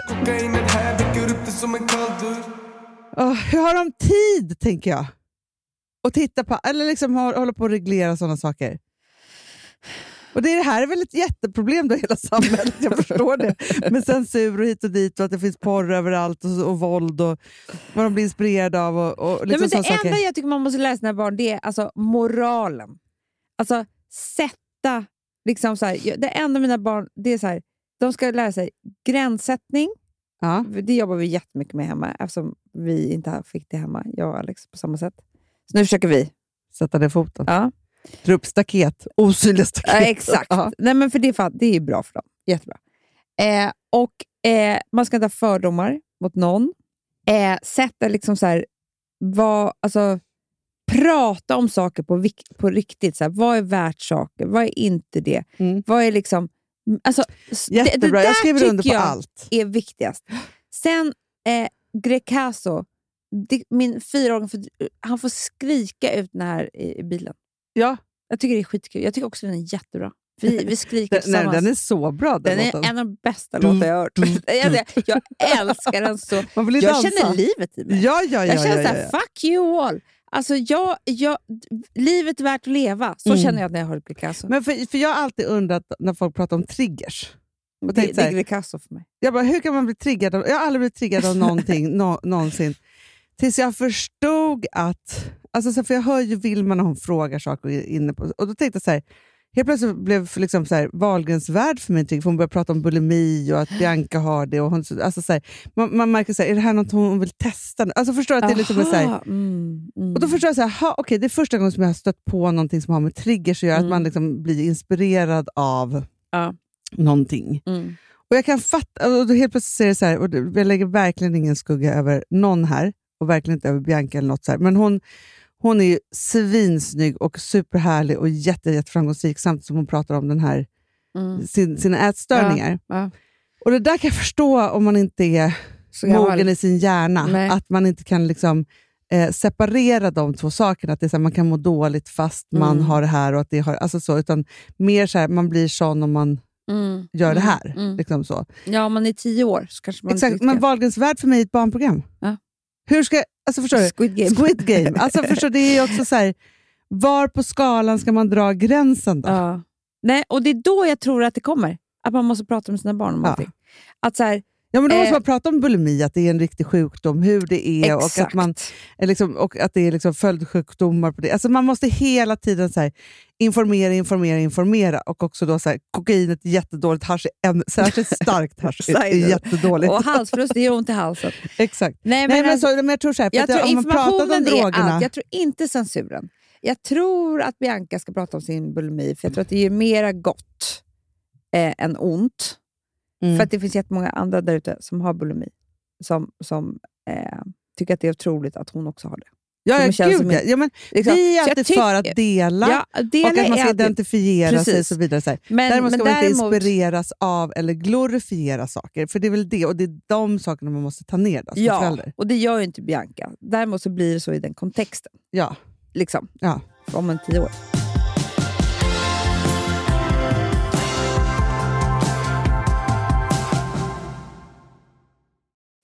Speaker 3: oh, hur har de tid, tänker jag? Och titta på, eller liksom hålla på att reglera sådana saker. Och det här är väl ett jätteproblem då i hela samhället, jag förstår det. Med censur och hit och dit och att det finns porr överallt och, och våld och vad de blir inspirerade av. Och, och
Speaker 2: Nej,
Speaker 3: liksom
Speaker 2: men det enda
Speaker 3: saker.
Speaker 2: jag tycker man måste lära sina barn det är alltså moralen. Alltså sätta... Liksom så här, det enda mina barn det är så här, de ska lära sig gränssättning.
Speaker 3: Ja.
Speaker 2: Det jobbar vi jättemycket med hemma eftersom vi inte fick det hemma, jag och Alex, på samma sätt. Så nu försöker vi.
Speaker 3: Sätta ner foten.
Speaker 2: Ja.
Speaker 3: Dra upp staket, osynliga staket.
Speaker 2: Ja, exakt.
Speaker 3: Ja.
Speaker 2: Nej, men för det, är fan, det är bra för dem. Jättebra. Eh, och eh, Man ska inte ha fördomar mot någon. Eh, sätta liksom så här, vad, alltså, prata om saker på, på riktigt. Så här, vad är värt saker? Vad är inte det?
Speaker 3: Mm.
Speaker 2: Vad är liksom... Alltså, s- det, det
Speaker 3: Jättebra,
Speaker 2: där
Speaker 3: jag skriver under på allt.
Speaker 2: är viktigast. Sen eh, Grecaso. Det, min fyraåring han får skrika ut den här i, i bilen.
Speaker 3: Ja.
Speaker 2: Jag tycker det är skitkul. Jag tycker också den är jättebra. Vi, vi skriker
Speaker 3: Den, nej,
Speaker 2: tillsammans.
Speaker 3: den är så bra den,
Speaker 2: Den är
Speaker 3: låten.
Speaker 2: en av de bästa låtar jag har hört.
Speaker 3: dum,
Speaker 2: Jag, jag älskar den så.
Speaker 3: Man vill
Speaker 2: Jag
Speaker 3: dansa.
Speaker 2: känner livet i mig.
Speaker 3: Ja, ja, ja,
Speaker 2: jag känner
Speaker 3: ja, ja, ja.
Speaker 2: fuck you all. Alltså jag, jag, livet är värt att leva. Så
Speaker 3: Mm.
Speaker 2: känner jag när jag hör Grecaso.
Speaker 3: Men för, för jag har alltid undrat när folk pratar om triggers. och
Speaker 2: Det, det är
Speaker 3: här-
Speaker 2: Grecaso för mig.
Speaker 3: Jag bara, hur kan man bli triggad? Av, jag har aldrig blivit triggad av någonting nå, någonsin. Tills jag förstod att... Alltså, så, för jag hör ju Vilma när hon frågar saker inne på... Och då tänkte jag så här, helt plötsligt blev liksom så här, Wahlgrens värld för mig för hon började prata om bulimi och att Bianca har det. Och hon, alltså, så här, man, man märker, så här, är det här något hon vill testa? Alltså förstår att det är liksom så här,
Speaker 2: Aha, mm, mm.
Speaker 3: och då förstår jag så här, ha, okay, det är första gången som jag har stött på någonting som har med triggers att göra,
Speaker 2: Mm.
Speaker 3: att man liksom blir inspirerad av
Speaker 2: Ja.
Speaker 3: någonting.
Speaker 2: Mm.
Speaker 3: Och jag kan fatta, och då helt plötsligt säger det så här, och jag lägger verkligen ingen skugga över någon här, och verkligen inte över Bianca eller något så här, men hon, hon är ju svinsnygg och superhärlig och jätte, jätteframgångsrik samtidigt som hon pratar om den här,
Speaker 2: Mm.
Speaker 3: sin, sina ätstörningar.
Speaker 2: Ja.
Speaker 3: Och det där kan jag förstå om man inte är
Speaker 2: Så
Speaker 3: mogen i sin hjärna.
Speaker 2: Nej.
Speaker 3: Att man inte kan liksom, eh, separera de två sakerna. Att det är så här, man kan må dåligt fast man
Speaker 2: Mm.
Speaker 3: har det här. och att det har, alltså så, Utan mer så här, man blir sån om man
Speaker 2: Mm.
Speaker 3: gör det
Speaker 2: Mm.
Speaker 3: här.
Speaker 2: Mm.
Speaker 3: Liksom så.
Speaker 2: Ja, om man är tio år så kanske man
Speaker 3: Exakt,
Speaker 2: inte
Speaker 3: men Wahlgrens värld för mig är ett barnprogram.
Speaker 2: Ja.
Speaker 3: Hur ska, alltså förstår du?
Speaker 2: Squid Game.
Speaker 3: Squid Game. Alltså förstår, du, det är också så här, var på skalan ska man dra gränsen då?
Speaker 2: Ja. Nej, och det är då jag tror att det kommer. Att man måste prata med sina barn om
Speaker 3: Ja.
Speaker 2: allting. Att så här,
Speaker 3: Ja, men då måste
Speaker 2: Eh,
Speaker 3: man prata om bulimi, att det är en riktig sjukdom, hur det är och att,
Speaker 2: exakt.
Speaker 3: man, liksom, och att det är liksom följdsjukdomar på det. Alltså man måste hela tiden så här, informera, informera, informera. Och också då så här, kokainet är jättedåligt, hasch är en, särskilt starkt hasch är, jättedåligt.
Speaker 2: och halsfluss, det gör ont i halsen.
Speaker 3: Exakt.
Speaker 2: Nej,
Speaker 3: Nej, men,
Speaker 2: alltså,
Speaker 3: så, men jag tror så här,
Speaker 2: jag
Speaker 3: att
Speaker 2: tror
Speaker 3: om man pratar om
Speaker 2: informationen är
Speaker 3: drogerna...
Speaker 2: allt. Jag tror inte censuren. Jag tror att Bianca ska prata om sin bulimi, för jag tror att det är mera gott eh, än ont.
Speaker 3: Mm.
Speaker 2: För att det finns jättemånga andra där ute som har bulimi, som, som eh, tycker att det är otroligt att hon också har det.
Speaker 3: ja, ja,
Speaker 2: känns
Speaker 3: gud, ja.
Speaker 2: en-
Speaker 3: ja, men
Speaker 2: Liksom.
Speaker 3: Vi är alltid för att dela,
Speaker 2: Ja, dela
Speaker 3: och att man ska
Speaker 2: alltid-
Speaker 3: identifiera sig och så vidare. Så här.
Speaker 2: Men,
Speaker 3: Däremot ska
Speaker 2: men
Speaker 3: man inte
Speaker 2: däremot,
Speaker 3: inspireras av eller glorifiera saker, för det är väl det, och det är de sakerna man måste ta ner då, som
Speaker 2: Ja,
Speaker 3: förälder.
Speaker 2: och det gör ju inte Bianca. Däremot så blir det så i den kontexten.
Speaker 3: Ja.
Speaker 2: Liksom,
Speaker 3: Ja.
Speaker 2: om en tio år.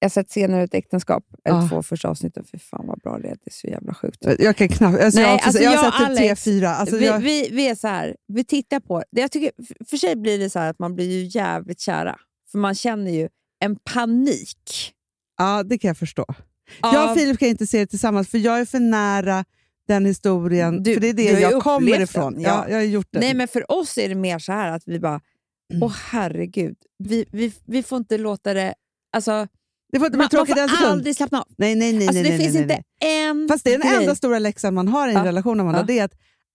Speaker 2: Jag har sett senare ett äktenskap, eller
Speaker 3: Ja.
Speaker 2: två första avsnitten. Fy fan vad bra det är. Det är så jävla sjukt.
Speaker 3: Jag kan knappt... Alltså
Speaker 2: Nej,
Speaker 3: jag, har
Speaker 2: alltså
Speaker 3: jag
Speaker 2: jag
Speaker 3: har sett typ tre,
Speaker 2: Alex,
Speaker 3: fyra. Alltså
Speaker 2: vi,
Speaker 3: jag,
Speaker 2: vi, vi är så här, vi tittar på det. Jag tycker, för sig blir det så här att man blir ju jävligt kära. För man känner ju en panik.
Speaker 3: ja, det kan jag förstå. Jag och Filip kan inte se det tillsammans, för jag är för nära den historien.
Speaker 2: Du-
Speaker 3: för det är det jag kommer ifrån.
Speaker 2: den,
Speaker 3: ja.
Speaker 2: ja.
Speaker 3: jag har gjort det.
Speaker 2: Nej, men för oss är det mer så här att vi bara, åh herregud, vi, vi, vi får inte låta det... Alltså,
Speaker 3: det får inte bli
Speaker 2: man, man
Speaker 3: tråkigt en
Speaker 2: får
Speaker 3: sekund.
Speaker 2: aldrig slappna av.
Speaker 3: Nej, nej, nej.
Speaker 2: Alltså,
Speaker 3: nej,
Speaker 2: det
Speaker 3: nej,
Speaker 2: finns
Speaker 3: nej,
Speaker 2: inte en
Speaker 3: Fast det är den
Speaker 2: grej.
Speaker 3: enda stora läxan man har i en
Speaker 2: Ja.
Speaker 3: relation, Amanda.
Speaker 2: Ja.
Speaker 3: Det är att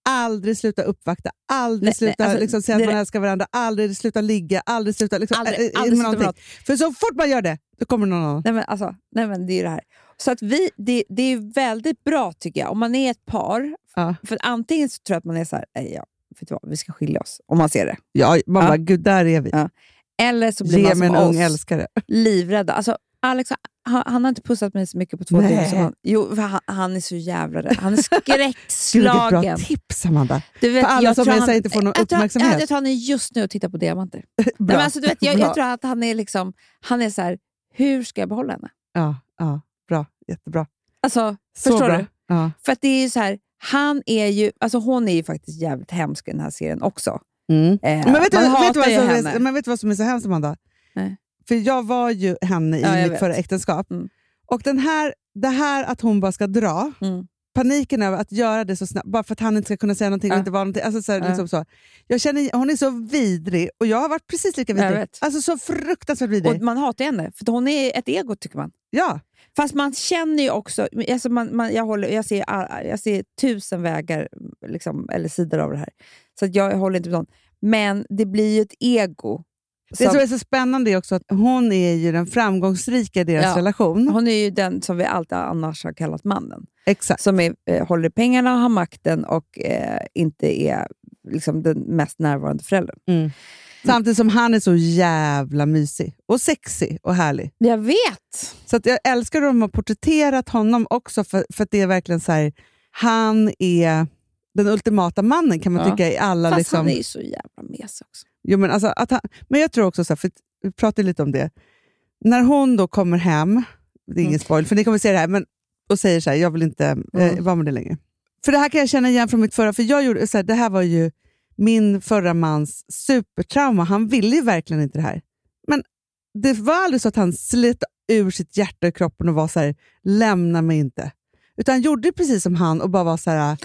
Speaker 3: aldrig sluta uppvakta, aldrig
Speaker 2: Nej,
Speaker 3: sluta
Speaker 2: alltså,
Speaker 3: liksom, säga att man älskar varandra, aldrig sluta ligga, aldrig sluta liksom,
Speaker 2: Aldrig-
Speaker 3: äh,
Speaker 2: aldrig sluta.
Speaker 3: För så fort man gör det, då kommer någon annan.
Speaker 2: Nej men, alltså, nej men det är det här. Så att vi, det, det är väldigt bra tycker jag, om man är ett par.
Speaker 3: Ja.
Speaker 2: För antingen så tror jag att man är så här, "Nej, ja, vet du vad, vi ska skilja oss, om man ser det.
Speaker 3: Ja, man
Speaker 2: Ja.
Speaker 3: bara, gud där är vi.
Speaker 2: Eller så blir
Speaker 3: Ge
Speaker 2: man som oss,
Speaker 3: älskare.
Speaker 2: livrädda. Alltså, Alex, han, han har inte pussat mig så mycket på två dygn. som Han, jo, han, han är så jävla rädd. Han är
Speaker 3: Gud, vilket
Speaker 2: skräckslagen.
Speaker 3: bra tips, Amanda.
Speaker 2: Du vet,
Speaker 3: För alla
Speaker 2: jag
Speaker 3: som
Speaker 2: tror
Speaker 3: är
Speaker 2: han-
Speaker 3: inte får någon
Speaker 2: jag tror-
Speaker 3: uppmärksamhet.
Speaker 2: Jag, jag tror han är just nu och tittar på diamanter.
Speaker 3: Bra.
Speaker 2: Nej, men alltså, du vet, jag, jag tror att han är liksom, han är så här, hur ska jag behålla henne?
Speaker 3: Ja, ja, bra. Jättebra.
Speaker 2: Alltså,
Speaker 3: Så
Speaker 2: förstår
Speaker 3: bra.
Speaker 2: du?
Speaker 3: Ja.
Speaker 2: För att det är så här, han är ju, alltså hon är ju faktiskt jävligt hemsk i den här serien också.
Speaker 3: Mm.
Speaker 2: Eh,
Speaker 3: Men vet, du,
Speaker 2: man
Speaker 3: vet, du
Speaker 2: hatar
Speaker 3: vad
Speaker 2: ju
Speaker 3: som
Speaker 2: henne.
Speaker 3: är, men vet du vad som är så hemskt, Amanda?
Speaker 2: Nej.
Speaker 3: För jag var ju henne i
Speaker 2: Ja,
Speaker 3: mitt
Speaker 2: vet.
Speaker 3: förra äktenskap.
Speaker 2: Mm.
Speaker 3: Och den här, det här att hon bara ska dra,
Speaker 2: Mm.
Speaker 3: paniken över att göra det så snabbt, bara för att han inte ska kunna säga någonting och
Speaker 2: Ja.
Speaker 3: inte vara någonting. Alltså så, här,
Speaker 2: Ja.
Speaker 3: liksom så. Jag känner, hon är så vidrig och jag har varit precis lika vidrig. Alltså så fruktansvärt vidrig.
Speaker 2: Och man hatar henne, för hon är ett ego tycker man.
Speaker 3: ja.
Speaker 2: Fast man känner ju också, alltså man, man, jag, håller, jag, ser, all- jag ser tusen vägar liksom, eller sidor av det här. Så jag håller inte med någon. Men det blir ju ett ego.
Speaker 3: Det
Speaker 2: som-
Speaker 3: är så spännande är också att hon är ju den framgångsrika i deras
Speaker 2: Ja.
Speaker 3: relation.
Speaker 2: hon är ju den som vi alltid annars har kallat mannen.
Speaker 3: Exakt.
Speaker 2: Som är, eh, håller pengarna, har makten och eh, inte är liksom, den mest närvarande föräldern.
Speaker 3: Mm. Samtidigt som han är så jävla mysig och sexig och härlig.
Speaker 2: Jag vet!
Speaker 3: Så jag älskar hur de har porträtterat honom också, för, för att det är verkligen så här, han är den ultimata mannen kan man
Speaker 2: Ja.
Speaker 3: tycka i alla...
Speaker 2: Fast
Speaker 3: liksom,
Speaker 2: han är ju så jävla mesig också.
Speaker 3: Jo, men, alltså, att han, men jag tror också, så här, för vi pratade lite om det, när hon då kommer hem, det är ingen
Speaker 2: Mm.
Speaker 3: spoil, för ni kommer se det här, men, och säger så här, jag vill inte eh,
Speaker 2: Mm.
Speaker 3: vara med det längre. För det här kan jag känna igen från mitt förra, för jag gjorde, så här, det här var ju min förra mans supertrauma. Han ville ju verkligen inte det här. Men det var aldrig så att han slet ur sitt hjärta i kroppen och var så här, lämna mig inte. Utan han gjorde precis som han och bara var så här,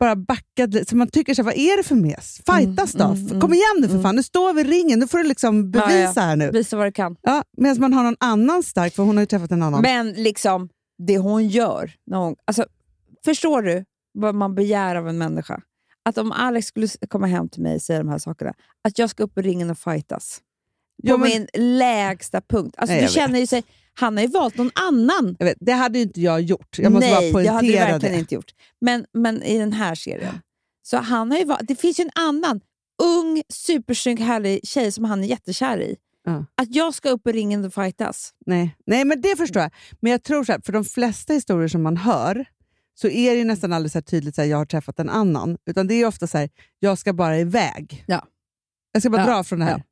Speaker 3: bara backade. Så man tycker, så här, vad är det för mes? Fightas då?
Speaker 2: mm, mm,
Speaker 3: Kom igen nu för
Speaker 2: mm.
Speaker 3: fan, nu står vi i ringen. Nu får du liksom bevisa
Speaker 2: Ja, ja.
Speaker 3: här nu.
Speaker 2: Visa vad du kan.
Speaker 3: Ja, Medan man har någon annan stark, för hon har ju träffat en annan.
Speaker 2: Men liksom, det hon gör. När hon, alltså, förstår du vad man begär av en människa? Att om Alex skulle komma hem till mig och säga de här sakerna, att jag ska upp i ringen och fightas. På
Speaker 3: Jo, men-
Speaker 2: min lägsta punkt. Alltså,
Speaker 3: Nej,
Speaker 2: du känner ju sig, han har ju valt någon annan.
Speaker 3: vet, det hade ju inte jag gjort. Jag måste
Speaker 2: Nej,
Speaker 3: bara
Speaker 2: det hade du verkligen
Speaker 3: det.
Speaker 2: inte gjort. Men, men i den här serien. Så han har ju valt, det finns ju en annan ung, supersnygg, härlig tjej som han är jättekär i.
Speaker 3: Ja.
Speaker 2: Att jag ska upp i ringen och fightas.
Speaker 3: Nej. Nej, men det förstår jag. Men jag tror så här, för de flesta historier som man hör så är det ju nästan aldrig så tydligt att jag har träffat en annan. Utan det är ofta så här, jag ska bara iväg.
Speaker 2: Ja.
Speaker 3: Jag ska bara
Speaker 2: Ja,
Speaker 3: dra från det här.
Speaker 2: ja.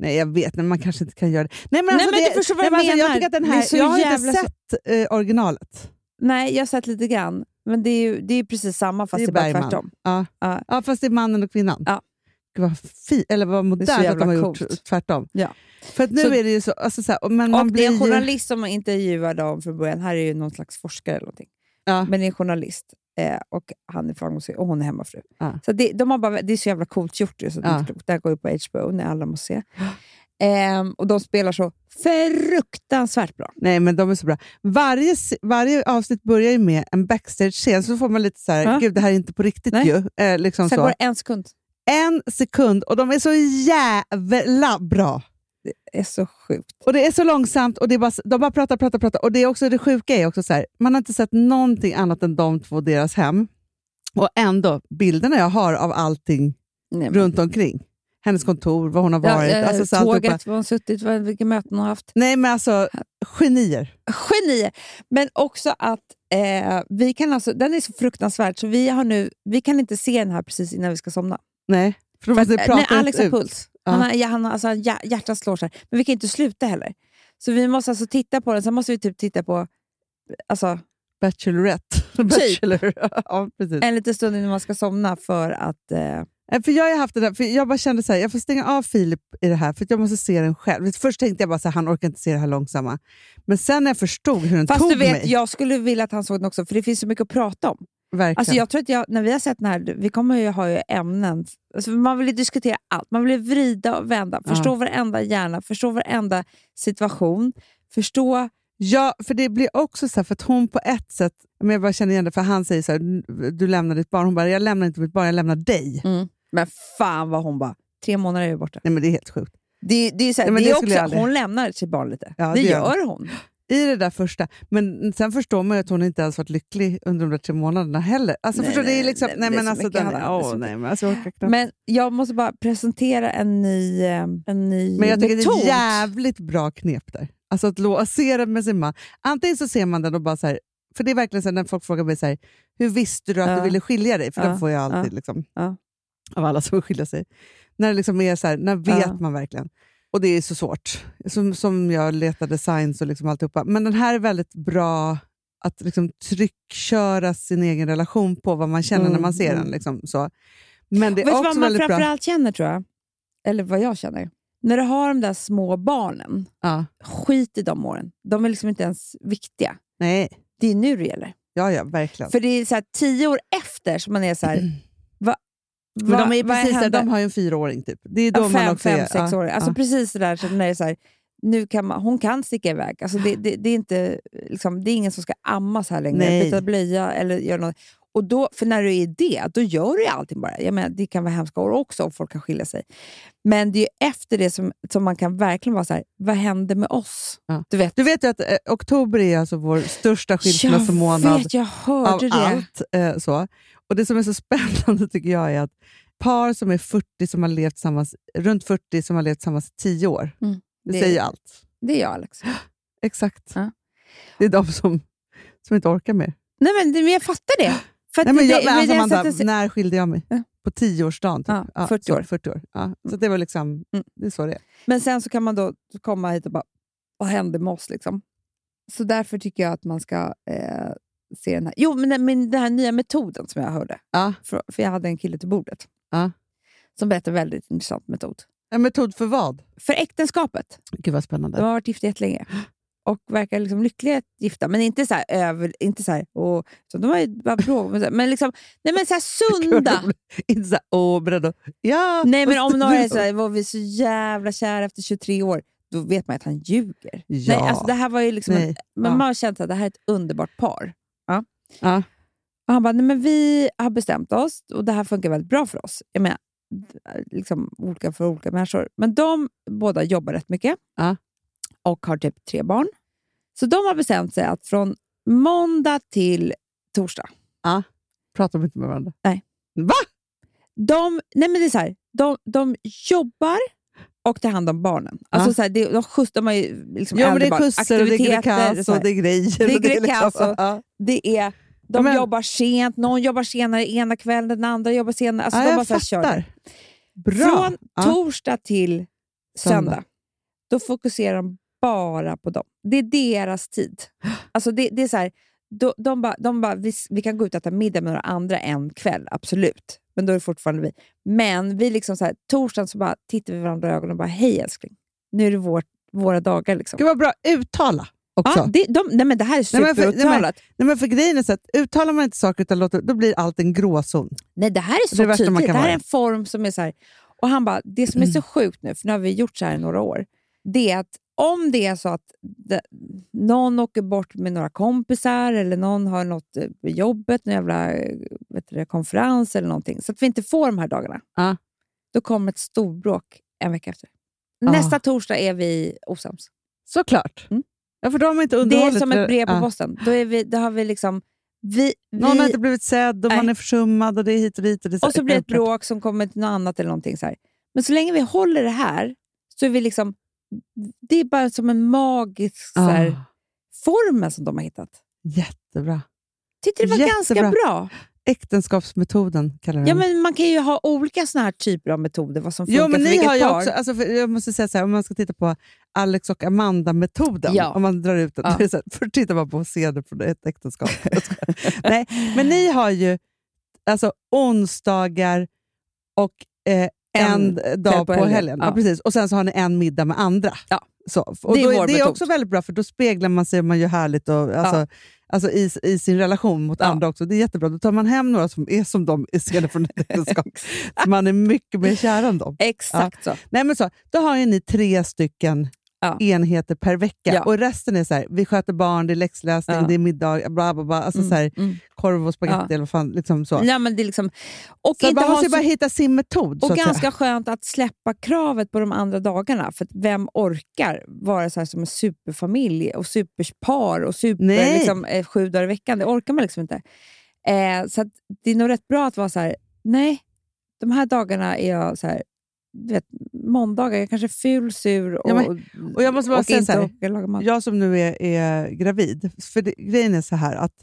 Speaker 3: Nej, jag vet, men man kanske inte kan göra det. Nej, men
Speaker 2: Nej,
Speaker 3: alltså
Speaker 2: men
Speaker 3: det,
Speaker 2: du förstår vad
Speaker 3: nej,
Speaker 2: jag
Speaker 3: alltså,
Speaker 2: menar.
Speaker 3: Jag, tycker att den
Speaker 2: Det är
Speaker 3: här,
Speaker 2: så
Speaker 3: jag har inte sett eh, originalet.
Speaker 2: Nej, jag har sett lite grann. Men det är ju det är precis samma fast det är, bara
Speaker 3: Bergman.
Speaker 2: tvärtom.
Speaker 3: Ja.
Speaker 2: Ja.
Speaker 3: ja, fast det är mannen och kvinnan.
Speaker 2: Ja.
Speaker 3: Gud, vad, fi, eller vad modernt att de har gjort
Speaker 2: coolt.
Speaker 3: tvärtom.
Speaker 2: Ja.
Speaker 3: För nu
Speaker 2: Så-
Speaker 3: är det ju så... Alltså, så här, men man
Speaker 2: Och det
Speaker 3: blir
Speaker 2: är en
Speaker 3: ju-
Speaker 2: journalist som intervjuar dem från början. Här är ju någon slags forskare eller någonting.
Speaker 3: Ja.
Speaker 2: Men det är en journalist. Eh, och han är framgångsrik och hon är hemmafru.
Speaker 3: Ja.
Speaker 2: Så det, de har bara, det är så jävla coolt gjort. ju, Så det,
Speaker 3: Ja.
Speaker 2: det här går ju på HBO, när alla måste se. Ehm, och de spelar så fruktansvärt bra.
Speaker 3: Nej, men de är så bra. Varje, varje avsnitt börjar ju med en backstage-scen, så får man lite så här,
Speaker 2: Ja.
Speaker 3: gud det här är inte på riktigt
Speaker 2: Nej.
Speaker 3: ju. Eh, liksom
Speaker 2: Sen
Speaker 3: så.
Speaker 2: går det en sekund.
Speaker 3: En sekund, och de är så jävla bra.
Speaker 2: Det är så sjukt.
Speaker 3: Och Det är så långsamt och det bara, de bara pratar, pratar, pratar. Och det, är också, det sjuka är också så här, man har inte sett någonting annat än de två och deras hem. Och ändå, bilderna jag har av allting
Speaker 2: Nej, men-
Speaker 3: runt omkring. Hennes kontor, vad hon har
Speaker 2: Ja,
Speaker 3: varit.
Speaker 2: eh,
Speaker 3: alltså, så
Speaker 2: tåget, var hon suttit, vad- vilka möten hon har haft.
Speaker 3: Nej, men alltså genier.
Speaker 2: Genier! Men också att eh, vi kan alltså, den är så fruktansvärd så vi, har nu, vi kan inte se den här precis innan vi ska somna.
Speaker 3: Nej, för
Speaker 2: För
Speaker 3: måste
Speaker 2: att, eh,
Speaker 3: prata
Speaker 2: Alex har puls.
Speaker 3: Ja.
Speaker 2: Han har, ja, han har, alltså, hjär- hjärtat slår så här. Men vi kan inte sluta heller. Så vi måste alltså titta på den, sen måste vi typ titta på alltså,
Speaker 3: Bachelorette. Bachelor. ja, precis.
Speaker 2: en liten stund innan man ska somna för att... Eh,
Speaker 3: Nej, För jag, har haft det där, för jag bara kände så här, jag får stänga av Filip i det här för jag måste se den själv. Först tänkte jag bara att han orkar inte se det här långsamma. Men sen när jag förstod hur den
Speaker 2: fast
Speaker 3: tog
Speaker 2: du vet,
Speaker 3: mig.
Speaker 2: jag skulle vilja att han såg den också, för det finns så mycket att prata om.
Speaker 3: Verkligen.
Speaker 2: Alltså jag tror att jag, när vi har sett den här, vi kommer ju ha ju ämnen. Alltså man vill ju diskutera allt. Man vill vrida och vända. Förstå
Speaker 3: Ja.
Speaker 2: varenda hjärna, förstå varenda situation. Förstå...
Speaker 3: Ja, för det blir också så här, för att hon på ett sätt, men jag bara känner igen det, för han säger så här, du lämnar ditt barn. Hon bara, jag lämnar inte mitt barn, jag lämnar dig.
Speaker 2: Men fan vad hon bara, tre månader är borta.
Speaker 3: Nej men det är helt sjukt.
Speaker 2: Det, det är, så här,
Speaker 3: Nej,
Speaker 2: det
Speaker 3: det
Speaker 2: är också, hon lämnar sitt barn lite.
Speaker 3: Ja,
Speaker 2: det,
Speaker 3: det gör
Speaker 2: hon.
Speaker 3: I det där första. Men sen förstår man ju att hon inte alls varit lycklig under de där tre månaderna heller. Alltså
Speaker 2: Nej,
Speaker 3: förstår du, det är
Speaker 2: nej,
Speaker 3: liksom,
Speaker 2: nej,
Speaker 3: nej, men
Speaker 2: så
Speaker 3: alltså, den,
Speaker 2: han har- det är så
Speaker 3: åh, nej, men alltså, jag.
Speaker 2: Men jag måste bara presentera en ny, eh, en ny
Speaker 3: Men jag tycker det är
Speaker 2: metod.
Speaker 3: ett jävligt bra knep där. Alltså att se den med sin man. Antingen så ser man den och bara så här, för det är verkligen så här, när folk frågar mig så här, hur visste du att
Speaker 2: Ja.
Speaker 3: du ville skilja dig? För
Speaker 2: Ja,
Speaker 3: den får jag alltid
Speaker 2: ja,
Speaker 3: liksom,
Speaker 2: ja.
Speaker 3: av alla som vill skilja sig. När det liksom är så här, när vet
Speaker 2: Ja.
Speaker 3: man verkligen? Och det är så svårt. Som, som jag letade signs och liksom alltihopa. Men den här är väldigt bra att liksom tryckköra sin egen relation på vad man känner när man ser
Speaker 2: Mm,
Speaker 3: den. Liksom, så. Men det är
Speaker 2: Vet
Speaker 3: också
Speaker 2: vad man
Speaker 3: väldigt bra.
Speaker 2: framförallt känner tror jag? Eller vad jag känner? När du har de där små barnen,
Speaker 3: Ja.
Speaker 2: skit i de åren. De är liksom inte ens viktiga.
Speaker 3: Nej,
Speaker 2: Det är nu det gäller.
Speaker 3: ja, ja, verkligen.
Speaker 2: För det är så här, tio år efter som man är så här...
Speaker 3: Men de är precis där, de har ju en fyraåring typ. Det är då
Speaker 2: Ja,
Speaker 3: man
Speaker 2: fem,
Speaker 3: också
Speaker 2: fem, sex
Speaker 3: ja,
Speaker 2: år. Alltså
Speaker 3: ja.
Speaker 2: precis det där, så när det är så här, nu kan man, hon kan sticka iväg. Alltså det, det, det, är inte, liksom, det är ingen som ska ammas här längre,
Speaker 3: Nej.
Speaker 2: byta blöja eller göra något. Och då, för när du är i det, då gör du ju allting bara. Jag menar, det kan vara hemska år också om folk kan skilja sig. Men det är ju efter det som, som man kan verkligen vara så här, vad händer med oss?
Speaker 3: Ja.
Speaker 2: Du vet,
Speaker 3: Du vet ju att eh, oktober är alltså vår största skilsmässomånad
Speaker 2: jag hörde
Speaker 3: av
Speaker 2: det.
Speaker 3: allt. Eh, så. Och Det som är så spännande tycker jag är att par som är 40 som har levt tillsammans, runt 40 som har levt tillsammans i 10 år,
Speaker 2: Mm.
Speaker 3: det,
Speaker 2: Det-
Speaker 3: säger allt.
Speaker 2: Det är jag Alex.
Speaker 3: Exakt.
Speaker 2: Ja.
Speaker 3: Det är de som, som inte orkar mer.
Speaker 2: Nej men jag fattar det. För
Speaker 3: Nej, men
Speaker 2: det,
Speaker 3: jag, men
Speaker 2: det-
Speaker 3: alltså,
Speaker 2: det-
Speaker 3: Amanda,
Speaker 2: att-
Speaker 3: när skilde jag mig?
Speaker 2: Ja.
Speaker 3: På tioårsdagen. Typ.
Speaker 2: Ja, 40
Speaker 3: så,
Speaker 2: år.
Speaker 3: 40 år. Ja. Så det var liksom,
Speaker 2: Mm.
Speaker 3: det är så det är.
Speaker 2: Men sen så kan man då komma hit och bara, vad hände med oss? Liksom? Så därför tycker jag att man ska eh, se den här. Jo, men den, men den här nya metoden som jag hörde.
Speaker 3: Ja.
Speaker 2: För, för jag hade en kille till bordet.
Speaker 3: Ja.
Speaker 2: Som berättade en väldigt intressant metod.
Speaker 3: En metod för vad?
Speaker 2: För äktenskapet.
Speaker 3: Gud vad spännande.
Speaker 2: De har varit gifta jättelänge. Och verkar liksom lyckliga att gifta. Men inte så här över... Inte så här, så de har ju bara bråk. Men, så här- liksom, nej men så här sunda.
Speaker 3: Inte såhär, åh, beredd att... Ja!
Speaker 2: Nej men om några är så här, var vi så jävla kära efter 23 år. Då vet man att han ljuger.
Speaker 3: Ja.
Speaker 2: Nej, alltså det här var ju liksom
Speaker 3: Nej.
Speaker 2: en, men
Speaker 3: Ja.
Speaker 2: man har känt att det här är ett underbart par. Ja.
Speaker 3: Ja.
Speaker 2: Och han bara, nej men vi har bestämt oss och det här funkar väldigt bra för oss. Jag menar, liksom olika för olika människor. Men de båda jobbar rätt mycket
Speaker 3: Ja.
Speaker 2: Och har typ tre barn. Så de har bestämt sig att från måndag till torsdag,
Speaker 3: Pratar de inte med varandra?
Speaker 2: Nej.
Speaker 3: Va?
Speaker 2: de, nej men det är så här, de, de jobbar och tar hand om barnen. Alltså
Speaker 3: Ja.
Speaker 2: så här, det, de, skjuts, de har ju liksom
Speaker 3: Ja, men det är skjutsar och det är
Speaker 2: här.
Speaker 3: och det är grejer.
Speaker 2: Det är
Speaker 3: och liksom-
Speaker 2: och-
Speaker 3: ja.
Speaker 2: Det är, de
Speaker 3: Men-
Speaker 2: jobbar sent, någon jobbar senare ena kvällen, den andra jobbar senare. Alltså
Speaker 3: ja,
Speaker 2: de bara så här kör.
Speaker 3: Bra.
Speaker 2: Från
Speaker 3: Ja.
Speaker 2: torsdag till söndag,
Speaker 3: Söndag.
Speaker 2: då fokuserar de bara på dem. Det är deras tid. Alltså det, det är så här, de, de bara, de bara vi, vi kan gå ut och äta middag med några andra en kväll, absolut. Men då är det fortfarande vi. Men vi liksom så här, torsdagen så bara tittar vi varandra i ögonen och bara, hej älskling, nu är det vår, våra dagar. Liksom.
Speaker 3: Gud vad bra. Uttala också.
Speaker 2: Ja, det, de, nej men det här är
Speaker 3: Nej, men för-
Speaker 2: superuttalat.
Speaker 3: Nej, men för grejen är så att uttalar man inte saker utan låter, då blir allt en gråzon.
Speaker 2: Nej, det här är
Speaker 3: är
Speaker 2: så
Speaker 3: det man
Speaker 2: tydligt. Det här är en form som är så här... Och han bara, det som är så sjukt nu, för nu har vi gjort så här i några år, det är att om det är så att det, någon åker bort med några kompisar eller någon har något eh, på jobbet, någon jävla eh, vet du, konferens eller någonting, så att vi inte får de här dagarna,
Speaker 3: Ja.
Speaker 2: då kommer ett storbråk en vecka efter. Nästa torsdag är vi osams.
Speaker 3: Såklart.
Speaker 2: Mm.
Speaker 3: Ja, för då har man inte
Speaker 2: Det är som ett brev på posten. Då, är vi, då har vi liksom... Vi,
Speaker 3: Någon har
Speaker 2: vi,
Speaker 3: inte blivit sedd och
Speaker 2: Nej.
Speaker 3: man är försummad och det är hit och dit. Och, det är
Speaker 2: och så blir det ett bråk som kommer till något annat eller någonting så här. Men så länge vi håller det här så är vi liksom... Det är bara som en magisk så här,
Speaker 3: Ah,
Speaker 2: formel som de har hittat.
Speaker 3: jättebra.
Speaker 2: Tyckte det var
Speaker 3: Jättebra.
Speaker 2: ganska bra.
Speaker 3: Äktenskapsmetoden kallar jag
Speaker 2: Ja,
Speaker 3: den.
Speaker 2: men man kan ju ha olika såna här typer av metoder, vad som funkar
Speaker 3: Jo, men
Speaker 2: för vilket
Speaker 3: har ju
Speaker 2: par.
Speaker 3: också, alltså, för jag måste säga så här, om man ska titta på Alex och Amanda-metoden,
Speaker 2: Ja.
Speaker 3: om man drar ut den.
Speaker 2: Ja.
Speaker 3: det är Så här, först tittar man på scener från ett äktenskap. Nej, men ni har ju alltså, onsdagar och eh, en, dag på,
Speaker 2: helgen.
Speaker 3: helgen. Ja.
Speaker 2: Ja.
Speaker 3: precis. Och sen så har ni en middag med andra.
Speaker 2: Ja.
Speaker 3: Så, och
Speaker 2: Det är
Speaker 3: då, det är också väldigt bra, för då speglar man sig och man gör härligt och, alltså, alltså, i, i sin relation mot
Speaker 2: Ja.
Speaker 3: andra också. Det är jättebra. Då tar man hem några som är som de i scener från ett äktenskap. man är mycket mer kär än dem.
Speaker 2: Exakt så.
Speaker 3: Nej, men så, då har ju ni tre stycken
Speaker 2: Ja.
Speaker 3: enheter per vecka
Speaker 2: Ja.
Speaker 3: och resten är så här, vi sköter barn, det är läxläsning,
Speaker 2: Ja.
Speaker 3: det är middag, bla bla bla. Alltså
Speaker 2: Mm,
Speaker 3: så här,
Speaker 2: mm.
Speaker 3: korv och spagetti eller vad fan. Liksom så.
Speaker 2: Ja, men det är liksom, och
Speaker 3: så
Speaker 2: inte
Speaker 3: man måste ju
Speaker 2: så-
Speaker 3: bara hitta sin metod.
Speaker 2: Och
Speaker 3: att säga.
Speaker 2: ganska skönt att släppa kravet på de andra dagarna. För att vem orkar vara så som en superfamilj och superpar och super,
Speaker 3: Nej.
Speaker 2: liksom, eh, sju dagar i veckan? Det orkar man liksom inte. Eh, så det är nog rätt bra att vara så här, nej, de här dagarna är jag så här, vet, måndagar, jag kanske är ful, sur och,
Speaker 3: Ja, men- och jag måste bara
Speaker 2: och
Speaker 3: säga så här,
Speaker 2: mat.
Speaker 3: Jag som nu är, är gravid, för det, grejen är så här att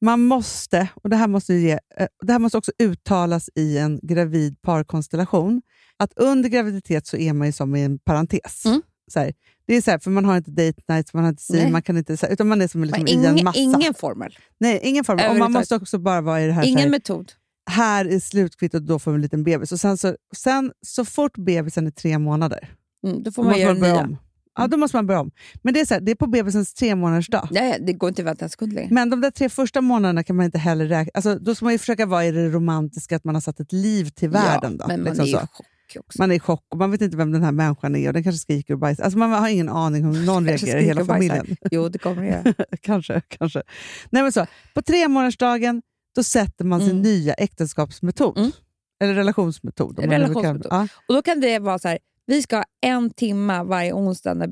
Speaker 3: man måste, och det här måste, ge, eh, det här måste också uttalas i en gravid parkonstellation, att under graviditet så är man som i en parentes.
Speaker 2: Mm.
Speaker 3: Så här, det är så här, för man har inte date nights, man har inte si, man kan inte, utan man är som liksom
Speaker 2: Men
Speaker 3: i en
Speaker 2: ingen,
Speaker 3: massa.
Speaker 2: ingen formel,
Speaker 3: Nej, ingen form. Och man måste också bara vara i det här,
Speaker 2: ingen
Speaker 3: här
Speaker 2: metod.
Speaker 3: Här är slutkvittot, då får vi en liten bebis. Och sen så, sen, så fort bebisen är tre månader,
Speaker 2: Mm, då får
Speaker 3: då
Speaker 2: man göra
Speaker 3: man börja
Speaker 2: nya.
Speaker 3: om. Ja, då måste man börja om. Men det är, så här, det är på bebisens tre månaders dag.
Speaker 2: Nej, det går inte att vänta en sekund längre.
Speaker 3: Men de där tre första månaderna kan man inte heller räkna. Alltså, då ska man ju försöka vara i det romantiska, att man har satt ett liv till världen.
Speaker 2: ja,
Speaker 3: då,
Speaker 2: men man
Speaker 3: liksom
Speaker 2: är i chock också.
Speaker 3: man är i chock och man vet inte vem den här människan är och den kanske skriker och bajsar. Alltså, man har ingen aning om någon reagerar i hela
Speaker 2: och
Speaker 3: familjen.
Speaker 2: Jo, det kommer det göra.
Speaker 3: kanske, kanske. Nej, men så, på tre månadersdagen då sätter man sin
Speaker 2: Mm.
Speaker 3: nya äktenskapsmetod.
Speaker 2: Mm.
Speaker 3: Eller relationsmetod.
Speaker 2: Relationsmetod.
Speaker 3: Ja.
Speaker 2: Och Då kan det vara så här, vi ska ha en timme varje onsdag, när,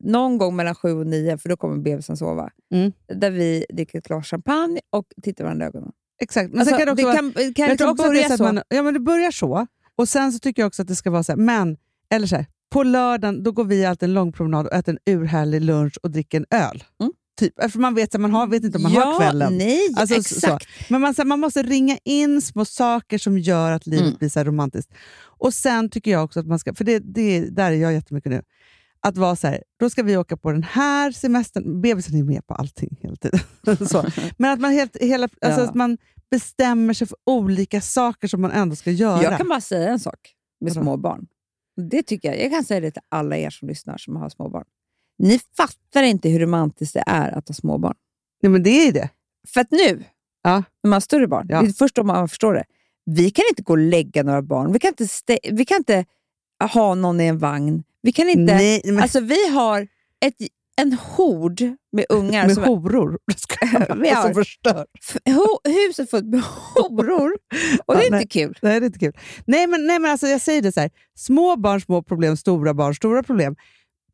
Speaker 2: någon gång mellan sju och nio, för då kommer bebisen sova.
Speaker 3: Mm.
Speaker 2: Där vi dricker ett glas champagne och tittar varandra i ögonen.
Speaker 3: Exakt. Men
Speaker 2: Alltså,
Speaker 3: kan det också
Speaker 2: det
Speaker 3: vara,
Speaker 2: kan, kan
Speaker 3: jag
Speaker 2: liksom
Speaker 3: också
Speaker 2: börja
Speaker 3: så
Speaker 2: så.
Speaker 3: man, ja, men det börjar så. Och Sen så tycker jag också att det ska vara så här, men, eller så här, på lördagen då går vi alltid en lång promenad och äter en urhärlig lunch och dricker en öl.
Speaker 2: Mm.
Speaker 3: Typ. För man vet, så man har, vet inte om man
Speaker 2: ja,
Speaker 3: har kvällen.
Speaker 2: Nej,
Speaker 3: Alltså, så-
Speaker 2: exakt.
Speaker 3: Men man, så man måste ringa in små saker som gör att livet
Speaker 2: Mm.
Speaker 3: blir så romantiskt. Och sen tycker jag också att man ska, för det, det, där är jag jättemycket nu, att vara så här, då ska vi åka på den här semestern. Bebisen är med på allting hela tiden. så. Men att man, helt, hela, alltså
Speaker 2: Ja.
Speaker 3: att man bestämmer sig för olika saker som man ändå ska göra.
Speaker 2: Jag kan bara säga en sak med
Speaker 3: Vadå?
Speaker 2: små barn. Det tycker jag. Jag kan säga det till alla er som lyssnar som har små barn. Ni fattar inte hur romantiskt det är att ha små barn.
Speaker 3: Nej, men det är det.
Speaker 2: För att nu,
Speaker 3: Ja.
Speaker 2: när man har större barn,
Speaker 3: Ja.
Speaker 2: det är först då man förstår det. Vi kan inte gå och lägga några barn. Vi kan inte, stä- vi kan inte ha någon i en vagn. Vi kan inte...
Speaker 3: Nej, men,
Speaker 2: Alltså vi har ett, en hord med ungar.
Speaker 3: med
Speaker 2: som,
Speaker 3: horor
Speaker 2: Vi har-
Speaker 3: som förstör.
Speaker 2: ho, huset fullt med horor. Och det är
Speaker 3: Ja,
Speaker 2: inte
Speaker 3: nej.
Speaker 2: kul.
Speaker 3: Nej, det är inte kul. Nej, men, nej, men alltså, jag säger det så här. Små barn, små problem. Stora barn, stora problem.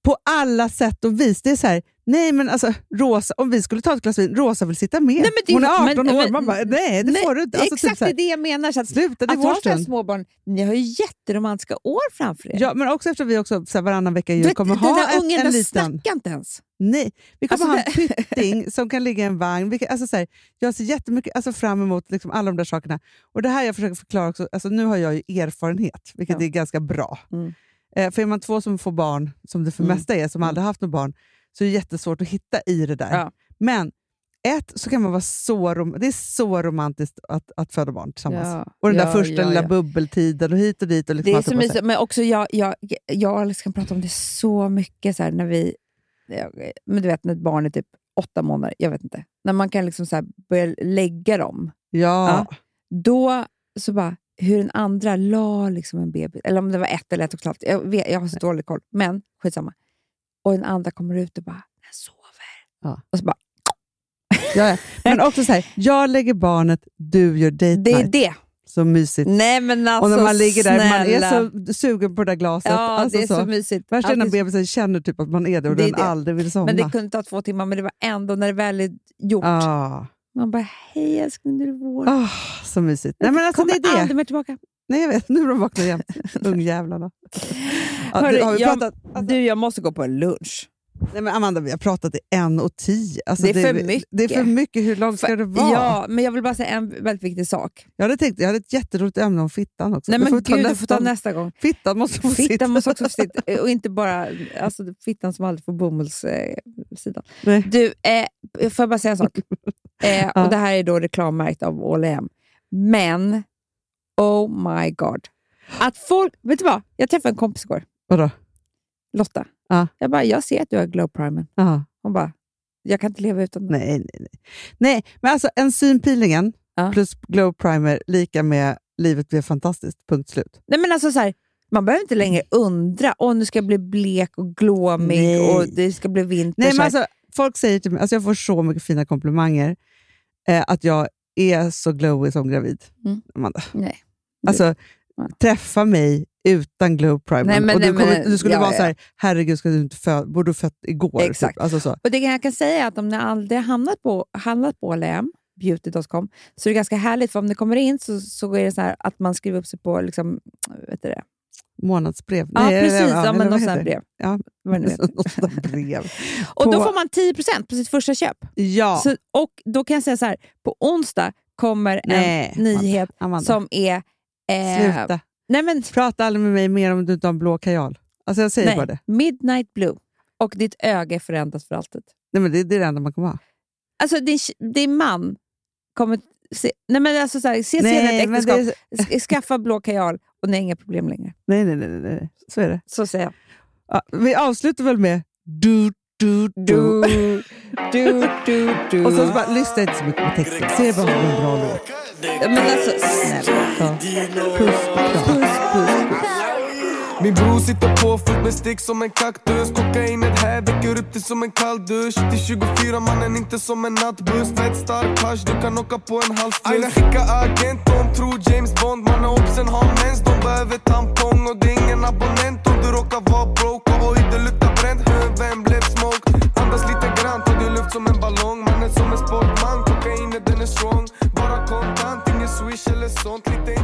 Speaker 3: På alla sätt och vis. Det är så här, nej men alltså Rosa, om vi skulle ta ett glas vin, Rosa vill sitta med.
Speaker 2: Nej, det-
Speaker 3: Hon är 18
Speaker 2: men-
Speaker 3: år.
Speaker 2: men-
Speaker 3: Man bara, nej det
Speaker 2: Nej,
Speaker 3: får du inte. Alltså,
Speaker 2: Exakt
Speaker 3: typ så
Speaker 2: det är det jag menar. Så att,
Speaker 3: sluta, det är
Speaker 2: att
Speaker 3: vår
Speaker 2: ha sådana
Speaker 3: stund.
Speaker 2: små barn, ni har ju jätteromantiska år framför er.
Speaker 3: Ja, men också efter vi också så här, varannan vecka
Speaker 2: du
Speaker 3: ju
Speaker 2: vet,
Speaker 3: kommer
Speaker 2: den
Speaker 3: ha
Speaker 2: där
Speaker 3: ett,
Speaker 2: ungen,
Speaker 3: en
Speaker 2: den
Speaker 3: liten...
Speaker 2: snackar inte ens.
Speaker 3: Nej, vi kommer
Speaker 2: Alltså,
Speaker 3: ha en pytting som kan ligga i en vagn. Vi kan, alltså, så här, jag ser jättemycket alltså, fram emot liksom, alla de där sakerna. Och det här jag försöker förklara också, alltså, nu har jag ju erfarenhet, vilket
Speaker 2: Ja.
Speaker 3: är ganska bra.
Speaker 2: Mm.
Speaker 3: Eh, för är man två som får barn, som det för
Speaker 2: Mm.
Speaker 3: mesta är, som aldrig haft något barn, så är det jättesvårt att hitta i det där.
Speaker 2: Ja.
Speaker 3: Men ett, så kan man vara så, rom- det är så romantiskt att, att föda barn tillsammans.
Speaker 2: Ja,
Speaker 3: Och den där
Speaker 2: ja,
Speaker 3: första
Speaker 2: ja,
Speaker 3: lilla
Speaker 2: ja.
Speaker 3: bubbeltiden och hit och dit. Och liksom
Speaker 2: Det är så mysigt, men också jag, jag, jag och Alex kan prata om det så mycket. Så här, när vi, men du vet, när ett barn är typ åtta månader, jag vet inte. När man kan liksom så börja lägga dem.
Speaker 3: Ja.
Speaker 2: Då så bara, hur den andra la liksom en bebis, eller om det var ett eller ett och ett halvt. Jag, vet, jag har så dålig koll, men skitsamma. Och den andra kommer ut och bara, den sover.
Speaker 3: Ja.
Speaker 2: Och så bara,
Speaker 3: Ja, ja. Men också så här, jag lägger barnet, du gör date
Speaker 2: det är det.
Speaker 3: Så mysigt.
Speaker 2: Nej men alltså
Speaker 3: och när man ligger där, man
Speaker 2: snälla.
Speaker 3: är så sugen på det där glaset.
Speaker 2: Ja,
Speaker 3: alltså,
Speaker 2: det är så, mysigt.
Speaker 3: Värst är när bebisen känner typ att man är det och
Speaker 2: Det
Speaker 3: den
Speaker 2: det.
Speaker 3: aldrig vill somna.
Speaker 2: Men det kunde ta två timmar, men det var ändå när det väl är gjort.
Speaker 3: ah,
Speaker 2: Man bara, hej älskling, nu är det vår.
Speaker 3: ah, så mysigt. Nej, men alltså, det
Speaker 2: kommer
Speaker 3: är det.
Speaker 2: aldrig mer tillbaka.
Speaker 3: Nej, jag vet. Nu är de vakna jämt. Ungjävlarna. Ja,
Speaker 2: Hörru,
Speaker 3: du-
Speaker 2: jag-
Speaker 3: pratat, alltså,
Speaker 2: Du, jag måste gå på en lunch.
Speaker 3: nej, men Amanda, vi har pratat i en och tio. Alltså,
Speaker 2: Det är för mycket.
Speaker 3: Det är för mycket. Hur långt ska det vara?
Speaker 2: Ja, men jag vill bara säga en väldigt viktig sak.
Speaker 3: Jag, hade tänkt, jag hade ett jätteroligt ämne om fittan också.
Speaker 2: Nej
Speaker 3: Det
Speaker 2: men gud, du får ta
Speaker 3: nästa-
Speaker 2: gång.
Speaker 3: Fittan måste få sitta.
Speaker 2: Fittan måste också få sitta. Och inte bara alltså, fittan som aldrig får bomullssidan.
Speaker 3: Nej.
Speaker 2: Du, eh, får jag bara säga en sak? Eh,
Speaker 3: Ja.
Speaker 2: och Det här är då reklammärkt av All AM. Men, oh my god. Att folk, vet du vad? Jag träffade en kompis igår,
Speaker 3: Vadå?
Speaker 2: Lotta.
Speaker 3: Ja.
Speaker 2: Jag bara, jag ser att du har glow primen.
Speaker 3: Aha.
Speaker 2: Hon bara, jag kan inte leva utan den.
Speaker 3: Nej, nej, nej. nej, men alltså enzympeelingen
Speaker 2: Ja.
Speaker 3: plus glow primer lika med livet blir fantastiskt. Punkt slut.
Speaker 2: Nej, men alltså så här, man behöver inte längre undra, åh nu ska jag bli blek och glåmig
Speaker 3: Nej.
Speaker 2: och det ska bli vinter.
Speaker 3: Nej, men alltså, folk säger till mig, alltså jag får så mycket fina komplimanger, eh, att jag är så glowy som gravid.
Speaker 2: Mm.
Speaker 3: Amanda.
Speaker 2: Nej.
Speaker 3: Alltså, träffa mig utan glow primer.
Speaker 2: Nej, men-
Speaker 3: och du,
Speaker 2: nej, men-
Speaker 3: kommer, du skulle
Speaker 2: ja,
Speaker 3: vara
Speaker 2: ja.
Speaker 3: så här, herregud, ska du inte föda, borde du fött igår?
Speaker 2: Exakt.
Speaker 3: Typ. Alltså så.
Speaker 2: Och det jag kan säga är att om ni aldrig hamnat på, handlat på LM, beauty.com, så är det ganska härligt, för om ni kommer in så, så är det så att man skriver upp sig på liksom, vet du det?
Speaker 3: Månadsbrev.
Speaker 2: Ja,
Speaker 3: Nej,
Speaker 2: precis. Ja,
Speaker 3: eller
Speaker 2: men något sånt brev.
Speaker 3: Ja,
Speaker 2: heter.
Speaker 3: något sånt brev.
Speaker 2: Och då
Speaker 3: På-
Speaker 2: får man 10% på sitt första köp.
Speaker 3: Ja.
Speaker 2: Så, och då kan jag säga så här, på onsdag kommer en
Speaker 3: Nej,
Speaker 2: nyhet
Speaker 3: Amanda.
Speaker 2: som är... Eh,
Speaker 3: Sluta.
Speaker 2: nej, men,
Speaker 3: Prata aldrig med mig mer om du inte har en blå kajal. Alltså jag säger bara
Speaker 2: nej,
Speaker 3: det.
Speaker 2: Midnight Blue. Och ditt öga är förändrat för alltid.
Speaker 3: Nej, men det, det är det enda man kommer ha.
Speaker 2: Alltså din, din man kommer... Se, nej men alltså så här, se senare ett
Speaker 3: men
Speaker 2: äktenskap,
Speaker 3: det är,
Speaker 2: sk- skaffa blå kajal och ni har inga problem längre.
Speaker 3: nej, nej, nej, nej. Så är det.
Speaker 2: Så säger jag.
Speaker 3: Ja, vi avslutar väl med du, du, du.
Speaker 2: Du, du, du, du.
Speaker 3: Och så bara lyssna inte så mycket på texten. Se bara om det är en bra låt.
Speaker 2: Men alltså, snälla.
Speaker 3: Puss,
Speaker 2: puss, puss.
Speaker 5: Min bror sitter på fullt med stick som en kaktus. Kokainet här väcker upp dig som en kall dusch. Till 24 mannen inte som en nattbuss. Fett stark hasch, du kan åka på en halv fluss Aina skicka agent, de tror James Bond. Mannen obsen har mens, de behöver tampong. Och det är ingen abonnent om du råkar vara broke. Och oj, det luktar bränt, vem blev smoked? Andas lite grann, tar du luft som en ballong? Mannen som en sportman, kokainet den är strong. Bara kontant, ingen swish eller sånt. Lite